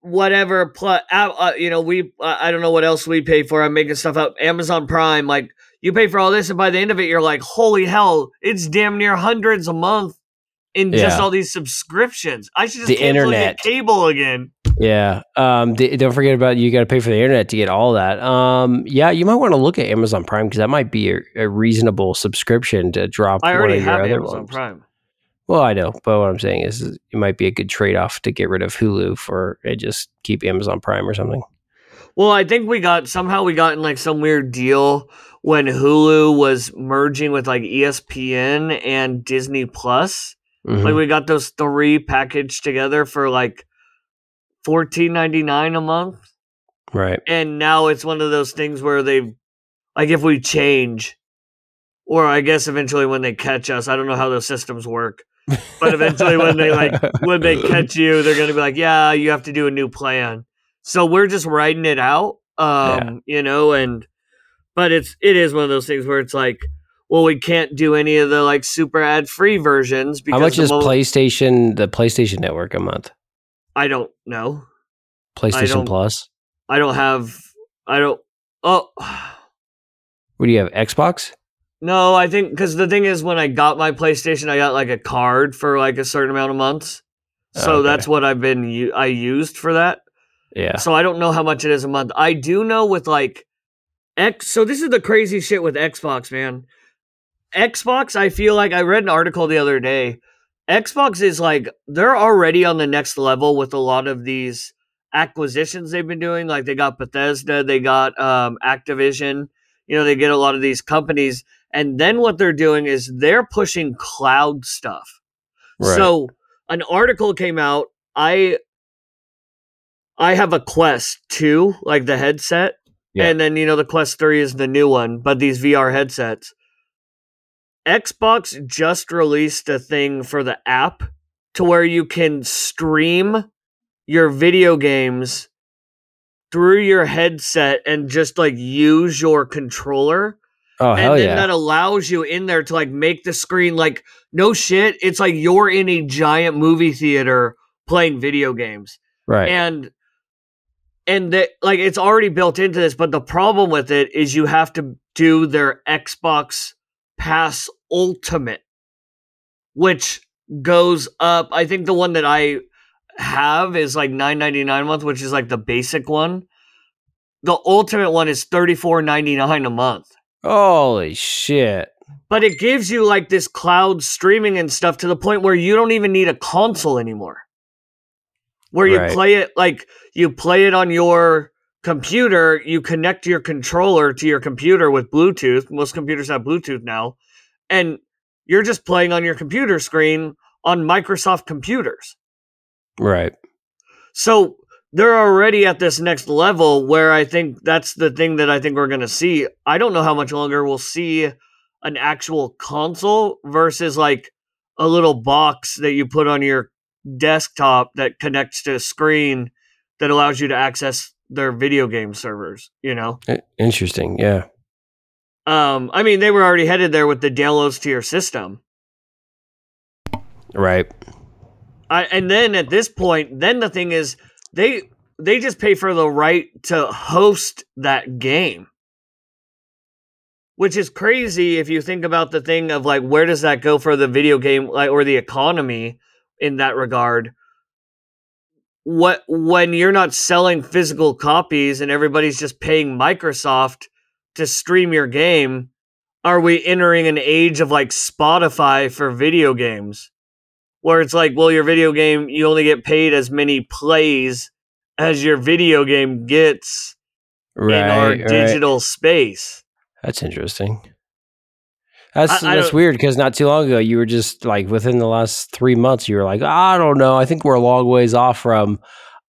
whatever. Plus, uh, you know, we uh, I don't know what else we pay for. I'm making stuff up. Amazon Prime, like you pay for all this, and by the end of it, you're like, holy hell, it's damn near hundreds a month in just all these subscriptions. I should just The internet. cable again. Yeah. Um, d- don't forget about you got to pay for the internet to get all that. Um, yeah, you might want to look at Amazon Prime because that might be a, a reasonable subscription to drop. I one already of your have other Amazon ones. Prime. Well, I know, but what I'm saying is, is it might be a good trade off to get rid of Hulu for and just keep Amazon Prime or something. Well, I think we got somehow we got in like some weird deal when Hulu was merging with like ESPN and Disney Plus. Mhm. Like we got those three packaged together for like fourteen ninety nine a month. Right. and now it's one of those things where they like if we change or i guess eventually when they catch us i don't know how those systems work but eventually when they like when they catch you they're gonna be like yeah you have to do a new plan so we're just writing it out um you know and but it's it is one of those things where it's like well we can't do any of the like super ad free versions because How much the is mo- PlayStation the PlayStation Network a month? i don't know PlayStation don't- Plus. i don't have i don't oh What do you have? Xbox? No, I think because the thing is, when I got my PlayStation, I got like a card for like a certain amount of months. Oh, so Okay. that's what I've been I used for that. Yeah. So I don't know how much it is a month. I do know with like X. So this is the crazy shit with Xbox, man. Xbox, I feel like I read an article the other day. Xbox is like they're already on the next level with a lot of these acquisitions they've been doing. Like they got Bethesda, they got um, Activision. You know, they get a lot of these companies, and then what they're doing is they're pushing cloud stuff. Right. So an article came out. I I have a Quest 2, like the headset. Yeah. And then you know the Quest 3 is the new one, but these VR headsets. Xbox just released a thing for the app to where you can stream your video games through your headset and just like use your controller oh hell and then yeah. that allows you in there to like make the screen like no shit it's like you're in a giant movie theater playing video games right. and and that like it's already built into this but the problem with it is you have to do their xbox pass ultimate which goes up i think the one that i have is like 9.99 a month which is like the basic one the ultimate one is 34.99 a month Holy shit. but it gives you like this cloud streaming and stuff to the point where you don't even need a console anymore where you Right. play it like you play it on your computer you connect your controller to your computer with bluetooth most computers have bluetooth now and you're just playing on your computer screen on microsoft computers Right. so they're already at this next level where I think that's the thing that I think we're going to see. I don't know how much longer we'll see an actual console versus like a little box that you put on your desktop that connects to a screen that allows you to access their video game servers, you know? Interesting. Yeah. Um I mean they were already headed there with the downloads to your system. Right. I, and then at this point, then the thing is they they just pay for the right to host that game. Which is crazy if you think about the thing of like where does that go for the video game like or the economy in that regard? What when you're not selling physical copies and everybody's just paying Microsoft to stream your game, are we entering an age of like Spotify for video games? where it's like, well, your video game, you only get paid as many plays as your video game gets Right. in our right. digital space. That's interesting. That's I that's don't- weird because not too long ago you were just like within the last three months you were like I don't know I think we're a long ways off from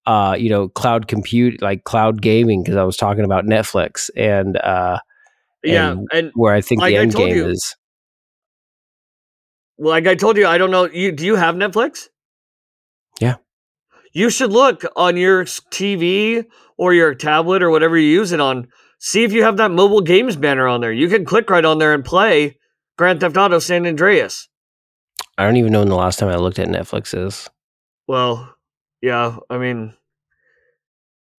uh you know cloud compute like cloud gaming because I was talking about Netflix and uh Yeah, And- and where I think Like the end game you- is like I told you, I don't know. You do you have Netflix? Yeah. You should look on your TV or your tablet or whatever you use it on. See if you have that mobile games banner on there. You can click right on there and play Grand Theft Auto San Andreas. I don't even know when the last time I looked at Netflix is. Well, yeah, I mean,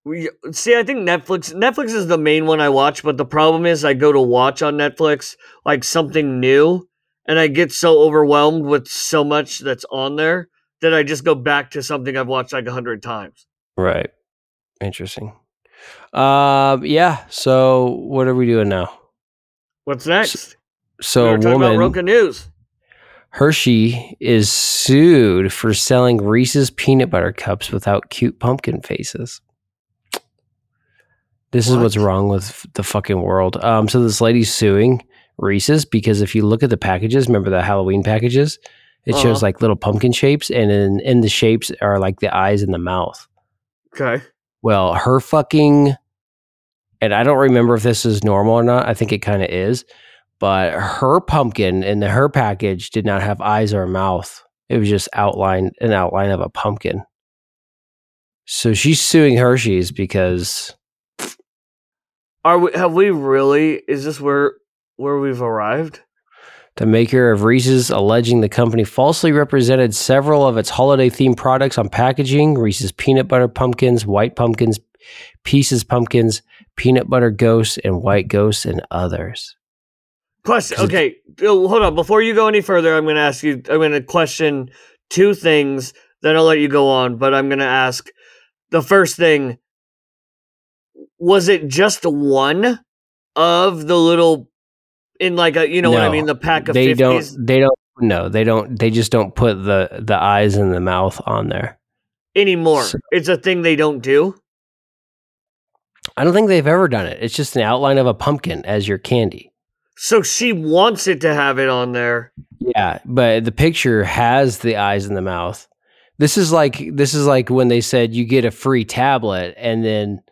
we see. I think Netflix. Netflix is the main one I watch, but the problem is I go to watch on Netflix like something new, and I get so overwhelmed with so much that's on there that I just go back to something I've watched like a hundred times. Right. Interesting. Um. Yeah. So what are we doing now? What's next? So we talking about woman News. Hershey is sued for selling Reese's peanut butter cups without cute pumpkin faces. This is what's wrong with the fucking world. Um, so this lady's suing Reese's because if you look at the packages, remember the Halloween packages, it shows Uh-huh. like little pumpkin shapes, and in, in the shapes are like the eyes and the mouth. Okay. Well, her fucking and I don't remember if this is normal or not. I think it kind of is, but her pumpkin in the her package did not have eyes or a mouth. It was just outline an outline of a pumpkin. So she's suing Hershey's because Are we? Have we really? Is this where where we've arrived? the maker of Reese's alleging the company falsely represented several of its holiday themed products on packaging Reese's peanut butter pumpkins, white pumpkins, pieces pumpkins, peanut butter ghosts, and white ghosts, and others. Question. Okay, hold on. Before you go any further, I'm going to ask you. I'm going to question two things. Then I'll let you go on. But I'm going to ask the first thing: Was it just one of the little in like a you know what I mean? The pack of they 50s? don't. They don't. No, they don't. They just don't put the the eyes and the mouth on there. anymore. So- it's a thing they don't do. I don't think they've ever done it. It's just an outline of a pumpkin as your candy. So she wants it to have it on there. Yeah, but the picture has the eyes and the mouth. This is like this is like when they said you get a free tablet and then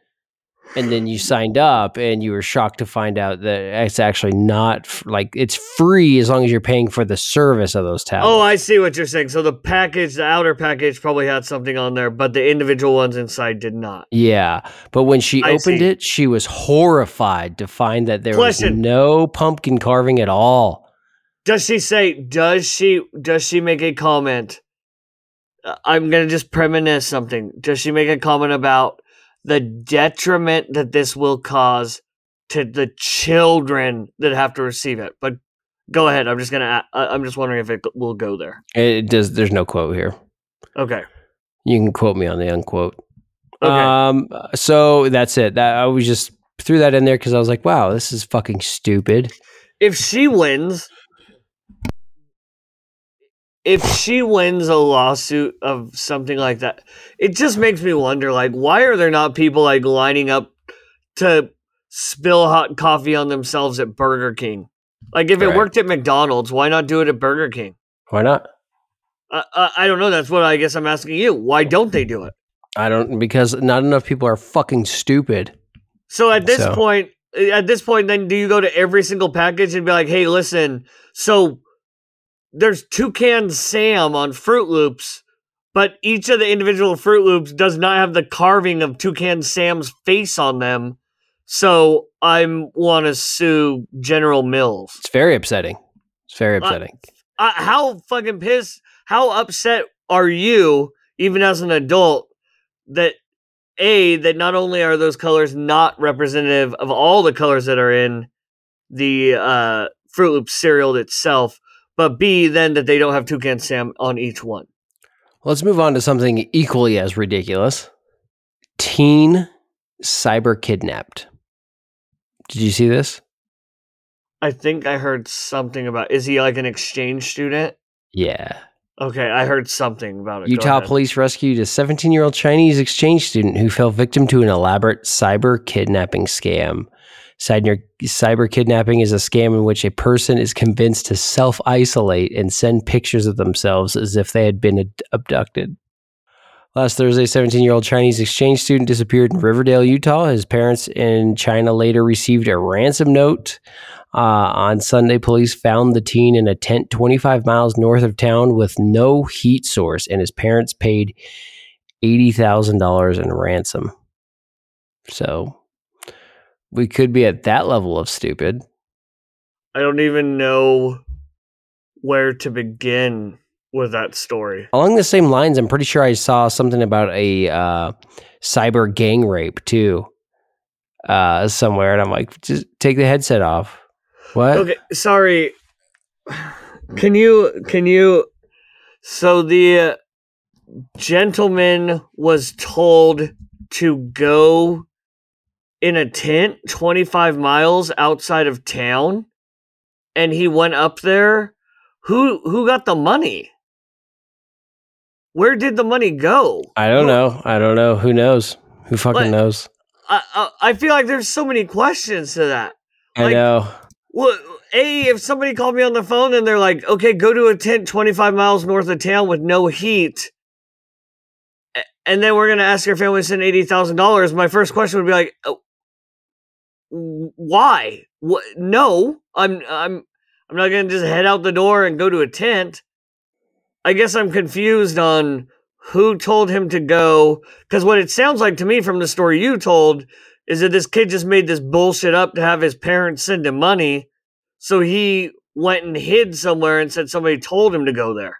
and then you signed up and you were shocked to find out that it's actually not f- like it's free as long as you're paying for the service of those tablets. Oh, I see what you're saying. So the package, the outer package, probably had something on there, but the individual ones inside did not. Yeah, but when she I opened see. it, she was horrified to find that there Question. was no pumpkin carving at all. Does she say? Does she? Does she make a comment? Uh, I'm gonna just premonition something. Does she make a comment about the detriment that this will cause to the children that have to receive it? But go ahead. I'm just gonna. I'm just wondering if it will go there. It does. There's no quote here. Okay. You can quote me on the unquote. Okay. Um. So that's it. That I was just threw that in there because I was like, wow, this is fucking stupid. if she wins if she wins a lawsuit of something like that it just makes me wonder like why are there not people like lining up to spill hot coffee on themselves at burger king? Like if it worked at mcdonald's why not do it at burger king? Why not? I, I, I don't know. That's what i guess i'm asking you. Why don't they do it? I don't because not enough people are fucking stupid. So at this So- point, eh, at this point, then do you go to every single package and be like, "Hey, listen, so there's Toucan Sam on Froot Loops, but each of the individual Froot Loops does not have the carving of Toucan Sam's face on them. So I want to sue General Mills. It's very upsetting. It's very Uh, upsetting. Uh, how fucking pissed? How upset are you, even as an adult, that a that not only are those colors not representative of all the colors that are in the uh, Froot Loop cereal itself, but b then that they don't have Toucan Sam on each one. Let's move on to something equally as ridiculous. Teen cyber kidnapped. Did you see this? I think I heard something about. Is he like an exchange student? Yeah. Okay, I heard something about it. Utah police rescued a 17 year old Chinese exchange student who fell victim to an elaborate cyber kidnapping scam. Cyber cyber kidnapping is a scam in which a person is convinced to self isolate and send pictures of themselves as if they had been abducted. Last Thursday, 17 year old Chinese exchange student disappeared in Riverdale, Utah. His parents in China later received a ransom note. Uh, on Sunday, police found the teen in a tent 25 miles north of town with no heat source, and his parents paid $80,000 in ransom. So we could be at that level of stupid. I don't even know where to begin with that story. Along the same lines, I'm pretty sure I saw something about a uh, cyber gang rape too uh, somewhere, and I'm like, just take the headset off. What? Okay, sorry. Can you can you so the gentleman was told to go in a tent 25 miles outside of town and he went up there who who got the money where did the money go I don't Who- know. I don't know. Who knows? Who fucking What? knows? I, I i feel like there's so many questions to that I Like- know. Well, a if somebody called me on the phone and they're like, "Okay, go to a tent 25 miles north of town with no heat," and then we're gonna ask your family to send eighty thousand dollars. My first question would be like, oh, why? What? No, I'm I'm I'm not gonna just head out the door and go to a tent. I guess I'm confused on who told him to go because what it sounds like to me from the story you told is that this kid just made this bullshit up to have his parents send him money, so he went and hid somewhere and said somebody told him to go there.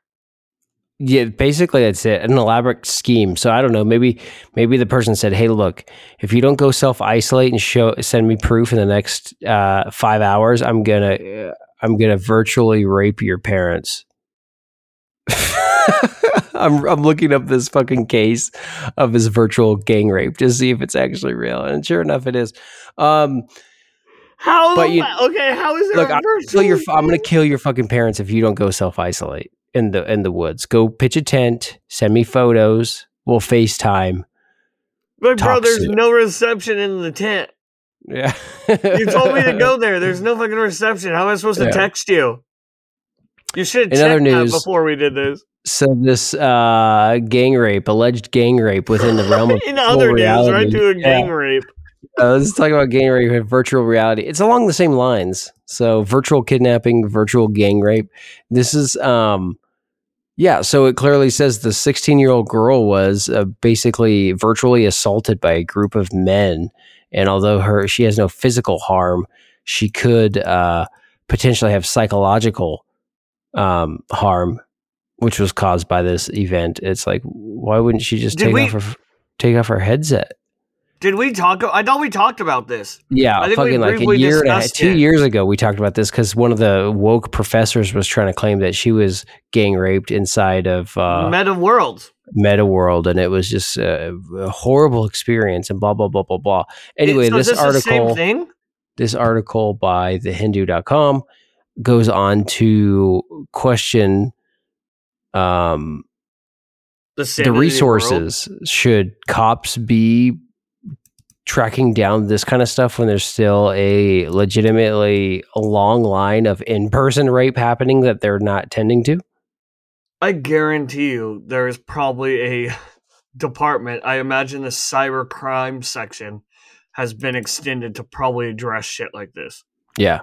Yeah, basically that's it. An elaborate scheme. So I don't know. Maybe maybe the person said, "Hey, look, if you don't go self isolate and show send me proof in the next uh, five hours, I'm gonna uh, I'm gonna virtually rape your parents." I'm I'm looking up this fucking case of his virtual gang rape to see if it's actually real, and sure enough, it is. Um, How? But you- okay, how is there look, I'm gonna, kill your, I'm gonna kill your fucking parents if you don't go self isolate in the in the woods. Go pitch a tent, send me photos. We'll FaceTime. But bro, there's soon. no reception in the tent. Yeah, You told me to go there. There's no fucking reception. How am I supposed to Yeah. text you? You should have checked other that before we did this. So this uh, gang rape, alleged gang rape within the realm of In other news, right to a Yeah. gang rape. Uh, let's talk about gang rape and virtual reality. It's along the same lines. So virtual kidnapping, virtual gang rape. This is um yeah, so it clearly says the 16-year-old girl was uh, basically virtually assaulted by a group of men and although her she has no physical harm, she could uh potentially have psychological um harm which was caused by this event. It's like why wouldn't she just Did take we- off her take off her headset? Did we talk? I thought we talked about this. Yeah, I think we fucking like a year and a two it. years ago, we talked about this because one of the woke professors was trying to claim that she was gang raped inside of uh, Meta World. Meta World, and it was just a, a horrible experience, and blah blah blah blah blah. Anyway, So is this, the same article, thing. this article by thehindu.com goes on to question um, The, the resources. Should cops be tracking down this kind of stuff when there's still a legitimately long line of in-person rape happening that they're not tending to? I guarantee you, there is probably a department. I imagine the cyber crime section has been extended to probably address shit like this. Yeah.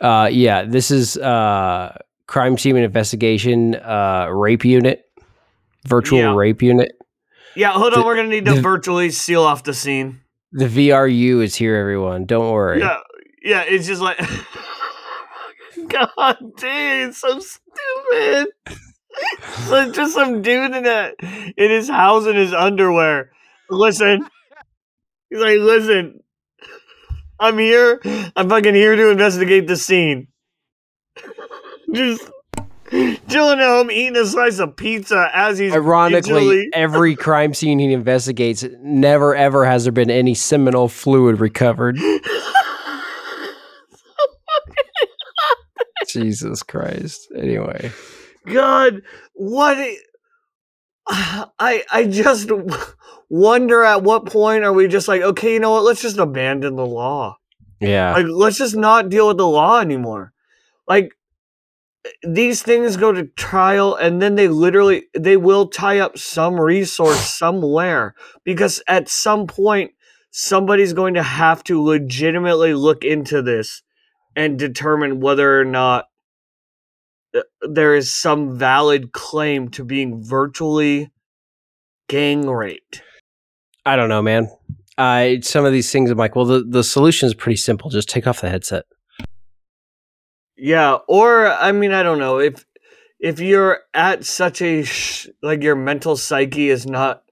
Uh yeah, this is uh crime scene and investigation uh rape unit. Virtual Yeah. rape unit. Yeah, hold on. The- we're gonna need to the- virtually seal off the scene. The VRU is here everyone. Don't worry. Yeah, yeah. It's just like, God, dude, it's so stupid. like just some dude in a in his house in his underwear. Listen, he's like, listen, I'm here. I'm fucking here to investigate the scene. just chilling at home, eating a slice of pizza as he's Ironically, every crime scene he investigates, never ever has there been any seminal fluid recovered. Jesus Christ. Anyway, God, what? i- I I just wonder at what point are we just like, okay, you know what? Let's just abandon the law. yeah, Like, let's just not deal with the law anymore. Like, these things go to trial, and then they literally they will tie up some resource somewhere because at some point somebody's going to have to legitimately look into this and determine whether or not uh, there is some valid claim to being virtually gang raped. I don't know, man. I some of these things I'm like, well, the the solution is pretty simple. Just take off the headset. Yeah, or I mean, I don't know if if you're at such a sh- like your mental psyche is not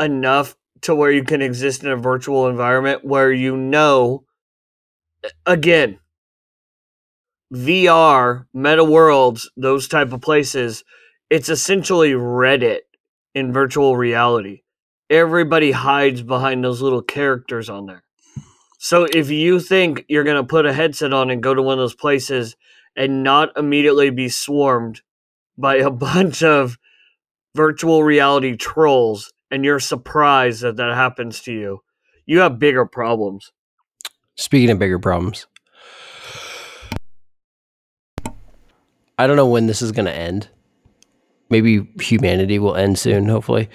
enough to where you can exist in a virtual environment where you know again VR, meta worlds, those type of places, it's essentially Reddit in virtual reality. Everybody hides behind those little characters on there. So if you think you're going to put a headset on and go to one of those places and not immediately be swarmed by a bunch of virtual reality trolls and you're surprised that that happens to you, you have bigger problems. Speaking of bigger problems, I don't know when this is going to end. maybe humanity will end soon, hopefully.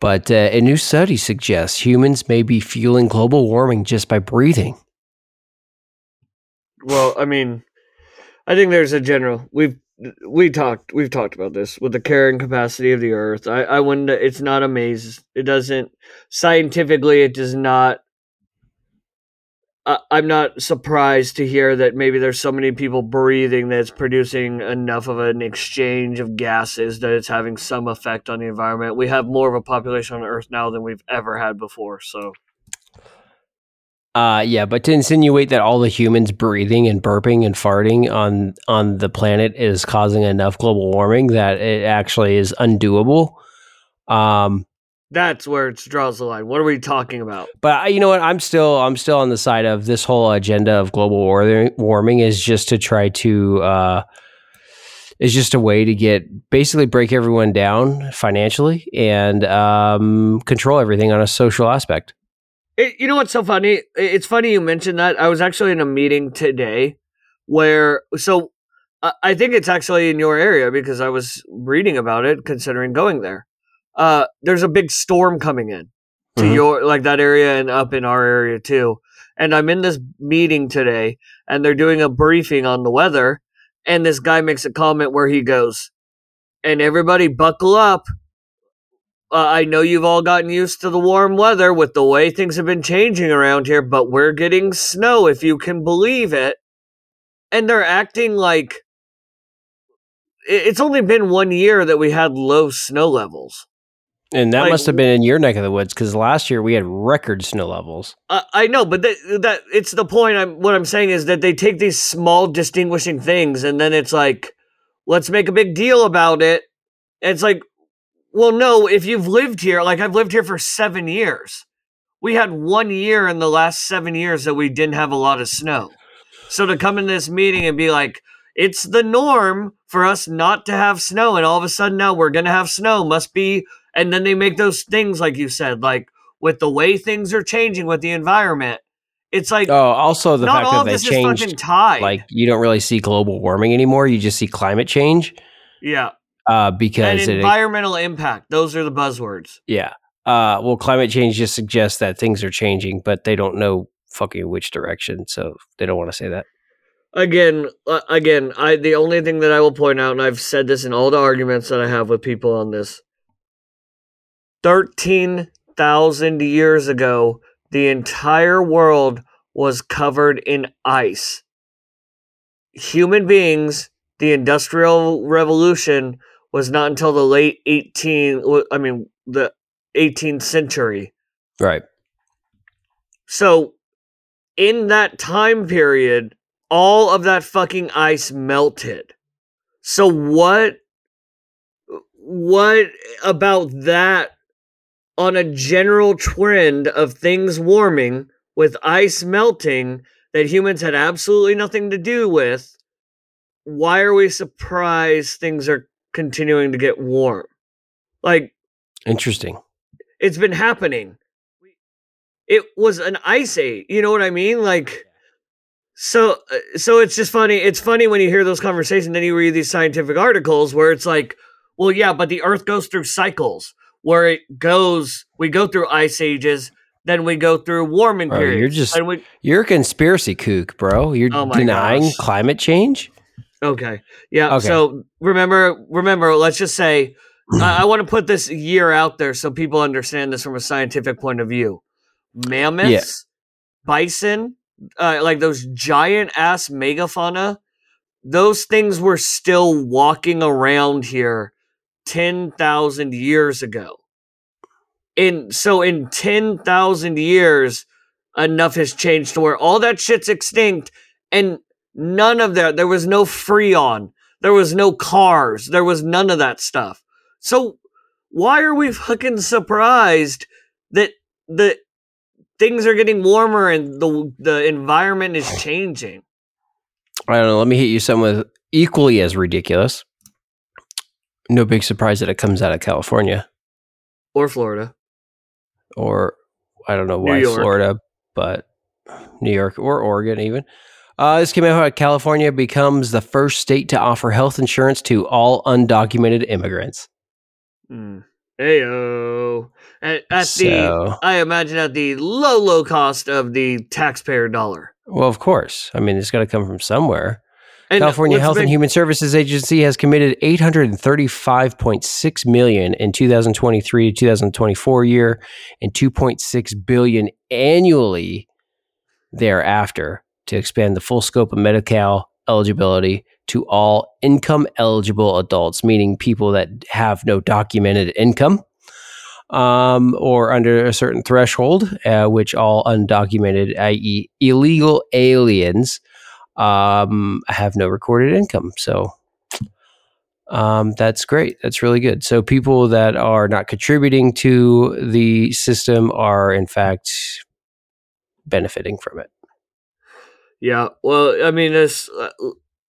But uh, a new study suggests humans may be fueling global warming just by breathing. Well, I mean, I think there's a general. We've we talked we've talked about this with the carrying capacity of the Earth. I I wouldn't. It's not a maze. It doesn't scientifically. It does not. I'm not surprised to hear that maybe there's so many people breathing that it's producing enough of an exchange of gases that it's having some effect on the environment. We have more of a population on Earth now than we've ever had before. So Uh, yeah, but to insinuate that all the humans breathing and burping and farting on on the planet is causing enough global warming that it actually is undoable. Um, that's where it draws the line. What are we talking about? but I, you know what? I'm still I'm still on the side of this whole agenda of global war- warming is just to try to uh, is just a way to get basically break everyone down financially and um, control everything on a social aspect. It, you know what's so funny? It's funny you mentioned that. I was actually in a meeting today where, so I I think it's actually in your area because I was reading about it, considering going there. Uh, there's a big storm coming in to Mhm. your like that area and up in our area too. And I'm in this meeting today, and they're doing a briefing on the weather. And this guy makes a comment where he goes, "And everybody buckle up uh, I know you've all gotten used to the warm weather with the way things have been changing around here, but we're getting snow, if you can believe it. And they're acting like it's only been one year that we had low snow levels. And that Like, must have been in your neck of the woods because last year we had record snow levels. I I know, but that, that it's the point. I'm what I'm saying is that they take these small distinguishing things, and then it's like, let's make a big deal about it. And it's like, well, no, if you've lived here, like I've lived here for seven years, we had one year in the last seven years that we didn't have a lot of snow. So to come in this meeting and be like, it's the norm for us not to have snow, and all of a sudden now we're gonna have snow, must be. And then they make those things like you said, like with the way things are changing with the environment. It's like Oh, also the not fact all that of they this is fucking changed, tied. like you don't really see global warming anymore. You just see climate change yeah, uh, because it, environmental impact. Those are the buzzwords. yeah. Uh, well, climate change just suggests that things are changing, but they don't know fucking which direction, so they don't want to say that. again uh, again i the only thing that i will point out and i've said this in all the arguments that i have with people on this 13,000 years ago the entire world was covered in ice human beings the industrial revolution was not until the late 18 I mean the 18th century Right. So, in that time period, all of that fucking ice melted. So what what about that on a general trend of things warming with ice melting that humans had absolutely nothing to do with? Why are we surprised things are continuing to get warm? Like Interesting. it's been happening. It was an ice age. You know what I mean? Like, so uh, so it's just funny. It's funny when you hear those conversations. Then you read these scientific articles where it's like, well, yeah, but the Earth goes through cycles where it goes. We go through ice ages, then we go through warming Bro, periods. you're just- and we, You're a conspiracy kook, bro. You're Oh denying gosh. climate change. Okay. Yeah. Okay. So remember, remember. Let's just say I, I want to put this year out there so people understand this from a scientific point of view. Mammoths, bison, uh, like those giant ass megafauna, those things were still walking around here ten thousand years ago. In so in ten thousand years, enough has changed to where all that shit's extinct and none of that there was no freon there was no cars there was none of that stuff so why are we fucking surprised that the things are getting warmer and the the environment is changing I don't know. Let me hit you some with equally as ridiculous. No big surprise that it comes out of California or florida or I don't know why Florida, but New York or Oregon even. Uh, this came out how California becomes the first state to offer health insurance to all undocumented immigrants. Mm. Heyo. At, at So- the, I imagine at the low, low cost of the taxpayer dollar. Well, of course. I mean, it's got to come from somewhere. And California Health and Human Services Agency has committed 835.6 million in 2023 to 2024 year and 2.6 billion annually thereafter to expand the full scope of Medi-Cal eligibility to all income eligible adults, meaning people that have no documented income um, or under a certain threshold, uh, which all undocumented, i.e., illegal aliens, um, have no recorded income. So um, that's great. That's really good. So people that are not contributing to the system are, in fact, benefiting from it. Yeah. Well, I mean, this.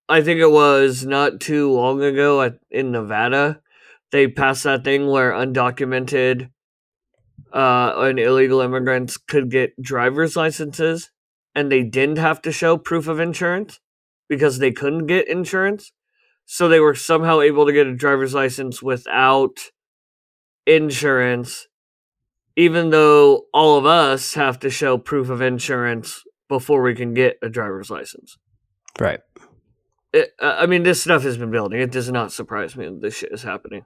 I think it was not too long ago at, in Nevada, they passed that thing where undocumented uh, and illegal immigrants could get driver's licenses, and they didn't have to show proof of insurance because they couldn't get insurance. So they were somehow able to get a driver's license without insurance, even though all of us have to show proof of insurance before we can get a driver's license. Right. It, I mean, this stuff has been building. It does not surprise me that this shit is happening.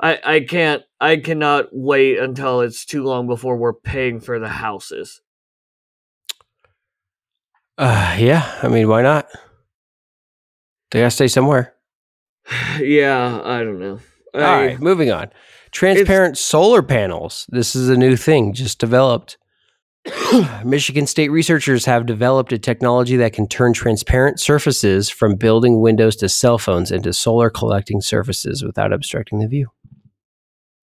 I I can't I cannot wait until it's too long before we're paying for the houses. Uh, yeah. I mean, why not? They got to stay somewhere. yeah, I don't know. All I- right, moving on. Transparent solar panels. This is a new thing just developed. Michigan State researchers have developed a technology that can turn transparent surfaces from building windows to cell phones into solar collecting surfaces without obstructing the view.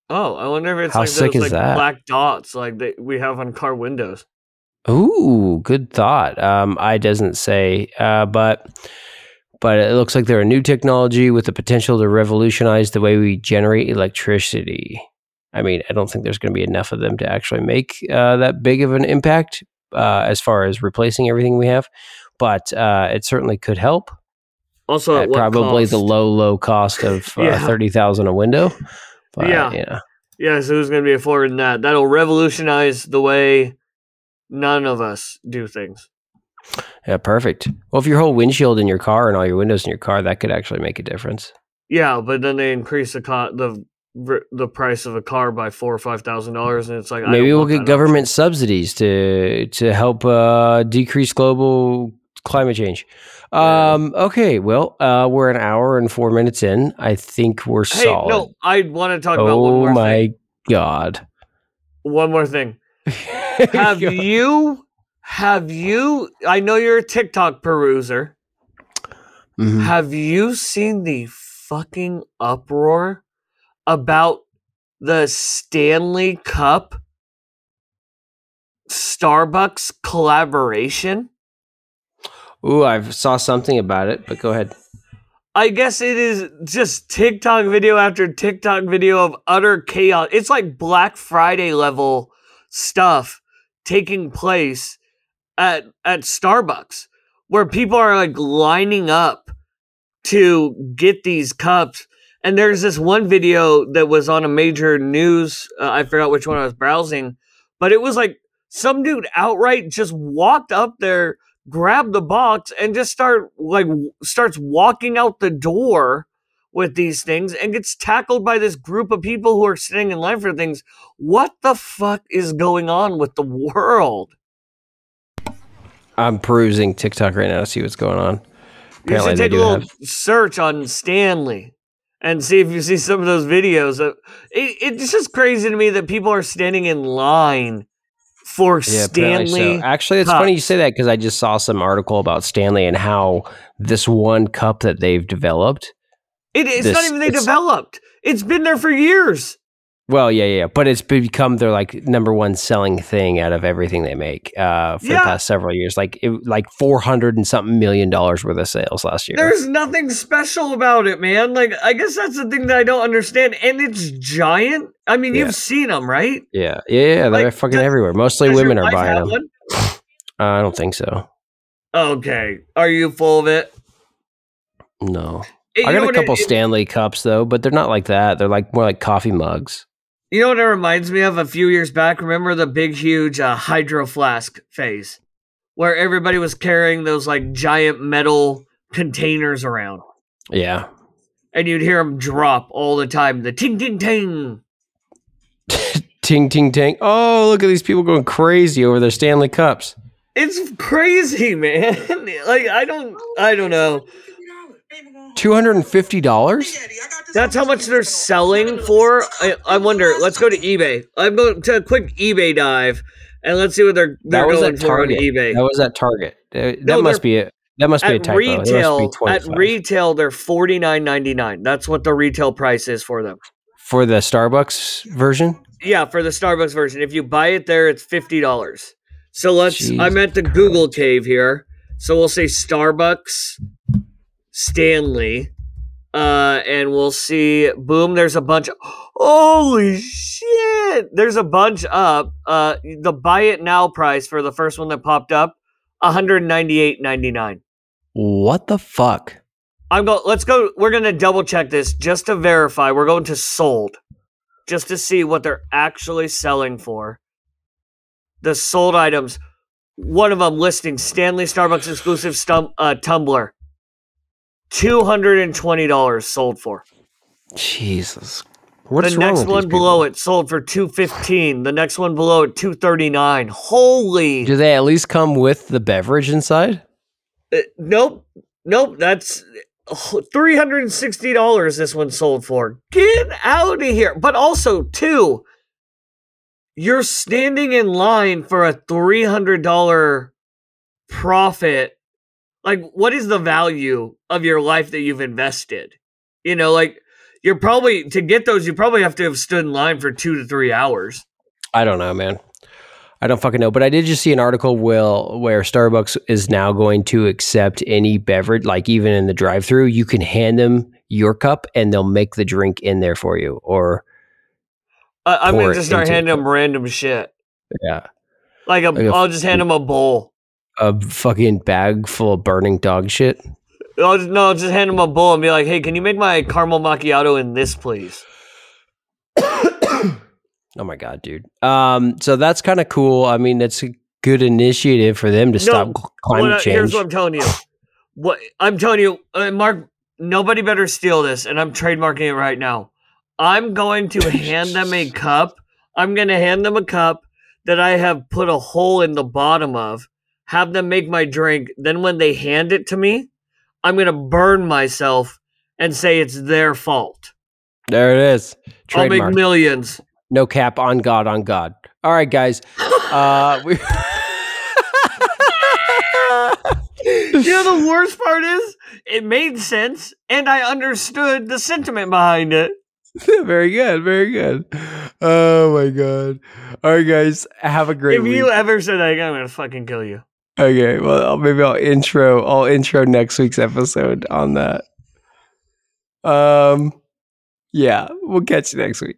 Oh, I wonder if it's How like sick those is like that? black dots like we have on car windows. Ooh, good thought. Um, I doesn't say, uh, but but it looks like they're a new technology with the potential to revolutionize the way we generate electricity. I mean, I don't think there's going to be enough of them to actually make uh, that big of an impact uh, as far as replacing everything we have, but uh, it certainly could help. Also, at at probably the low, low cost of uh, Yeah. thirty thousand a window. But, Yeah. yeah, Yeah, so who's going to be affording that? That'll revolutionize the way none of us do things. yeah, perfect. Well, if your whole windshield in your car and all your windows in your car, that could actually make a difference. Yeah, but then they increase the co- the the price of a car by four or five thousand dollars, and it's like I Maybe we'll get government option. subsidies to to help uh, decrease global climate change. Yeah. Um, okay, well, uh, we're an hour and four minutes in. I think we're Hey, solid. no, I want to talk about one oh more Oh my thing. god! One more thing. Have you? Have you? I know you're a TikTok peruser. Mhm. Have you seen the fucking uproar about the Stanley Cup Starbucks collaboration? Ooh, I saw something about it, but go ahead. I guess it is just TikTok video after TikTok video of utter chaos. It's like Black Friday level stuff taking place at at Starbucks where people are like lining up to get these cups. And there's this one video that was on a major news. Uh, I forgot which one I was browsing, but it was like some dude outright just walked up there, grabbed the box, and just start like starts walking out the door with these things and gets tackled by this group of people who are sitting in line for things. What the fuck is going on with the world? I'm perusing TikTok right now to see what's going on. You should take a little have- search on Stanley and see if you see some of those videos. Uh, It, it's just crazy to me that people are standing in line for Yeah, Stanley. so. Actually, it's funny you say that because I just saw some article about Stanley and how this one cup that they've developed. It, it's not even they it's- developed. It's been there for years. Well, yeah, yeah, but it's become their like number one selling thing out of everything they make uh, for Yeah. the past several years. Like, it, like four hundred and something million dollars worth of sales last year. There's nothing special about it, man. Like I guess that's the thing that I don't understand. And it's giant. I mean, Yeah. you've seen them, right? yeah, yeah, yeah, they're fucking does- everywhere. Mostly women are buying them. Uh, I don't think so. Okay. Are you full of it? No. It- I got a couple it- Stanley cups though, but they're not like that. They're like more like coffee mugs. You know what it reminds me of? A few years back, remember the big, huge uh, hydro flask phase, where everybody was carrying those like giant metal containers around, Yeah. and you'd hear them drop all the time. The ting ting ting. ting ting ting. Oh, look at these people going crazy over their Stanley cups. It's crazy, man. like I don't, I don't know. Two hundred and fifty dollars. That's how much they're selling for. I, I wonder. Let's go to eBay. I'm going to a quick eBay dive, and let's see what they're they're That was going at for on Target. eBay. That was at Target. That No, must they're- be it. That must be a at typo. It must be retail, at 25. retail, they're forty nine ninety nine. That's what the retail price is for them. for the Starbucks version. Yeah, for the Starbucks version. If you buy it there, it's fifty dollars. So let's. I'm Jesus at the Google cave here. So we'll say Starbucks, Stanley, uh, and we'll see. Boom! There's a bunch. Holy shit! There's a bunch up. Uh, the buy it now price for the first one that popped up, one hundred ninety eight ninety nine. What the fuck? I'm go. Let's go. We're gonna double check this just to verify. We're going to sold, just to see what they're actually selling for. The sold items. One of them listing Stanley Starbucks exclusive stum- uh, tumbler. Two hundred and twenty dollars sold for. Jesus. What's the next one below it sold for two fifteen. The next one below it two thirty nine. Holy. Do they at least come with the beverage inside? Uh, nope. Nope. That's three hundred and sixty dollars. This one sold for. Get out of here! But also, too, you're standing in line for a three hundred dollar profit. Like, what is the value of your life that you've invested? You know, like you're probably to get those. You probably have to have stood in line for two to three hours. I don't know, man. I don't fucking know. But I did just see an article will where Starbucks is now going to accept any beverage, like even in the drive-through, you can hand them your cup and they'll make the drink in there for you. Or I, I'm gonna just start handing them random shit. yeah, Like a, Like a- I'll just hand them a bowl. A fucking bag full of burning dog shit. No, I'll just hand him a bowl and be like, "Hey, can you make my caramel macchiato in this, please?" Oh my god, dude. Um, so that's kind of cool. I mean, it's a good initiative for them to stop climate What change. Here's what I'm telling you. What I'm telling you, uh, Mark. Nobody better steal this, and I'm trademarking it right now. I'm going to hand them a cup. I'm going to hand them a cup that I have put a hole in the bottom of. Have them make my drink. Then when they hand it to me, I'm going to burn myself and say it's their fault. there it is. I'll make millions. no cap on God, on God. All right, guys. Uh, we. you know the worst part is it made sense and I understood the sentiment behind it. very good, very good. Oh my god! All right, guys, have a great if week. you ever said that again, I'm gonna fucking kill you. Okay, well, I'll- maybe I'll intro. I'll intro next week's episode on that. Um, yeah, we'll catch you next week.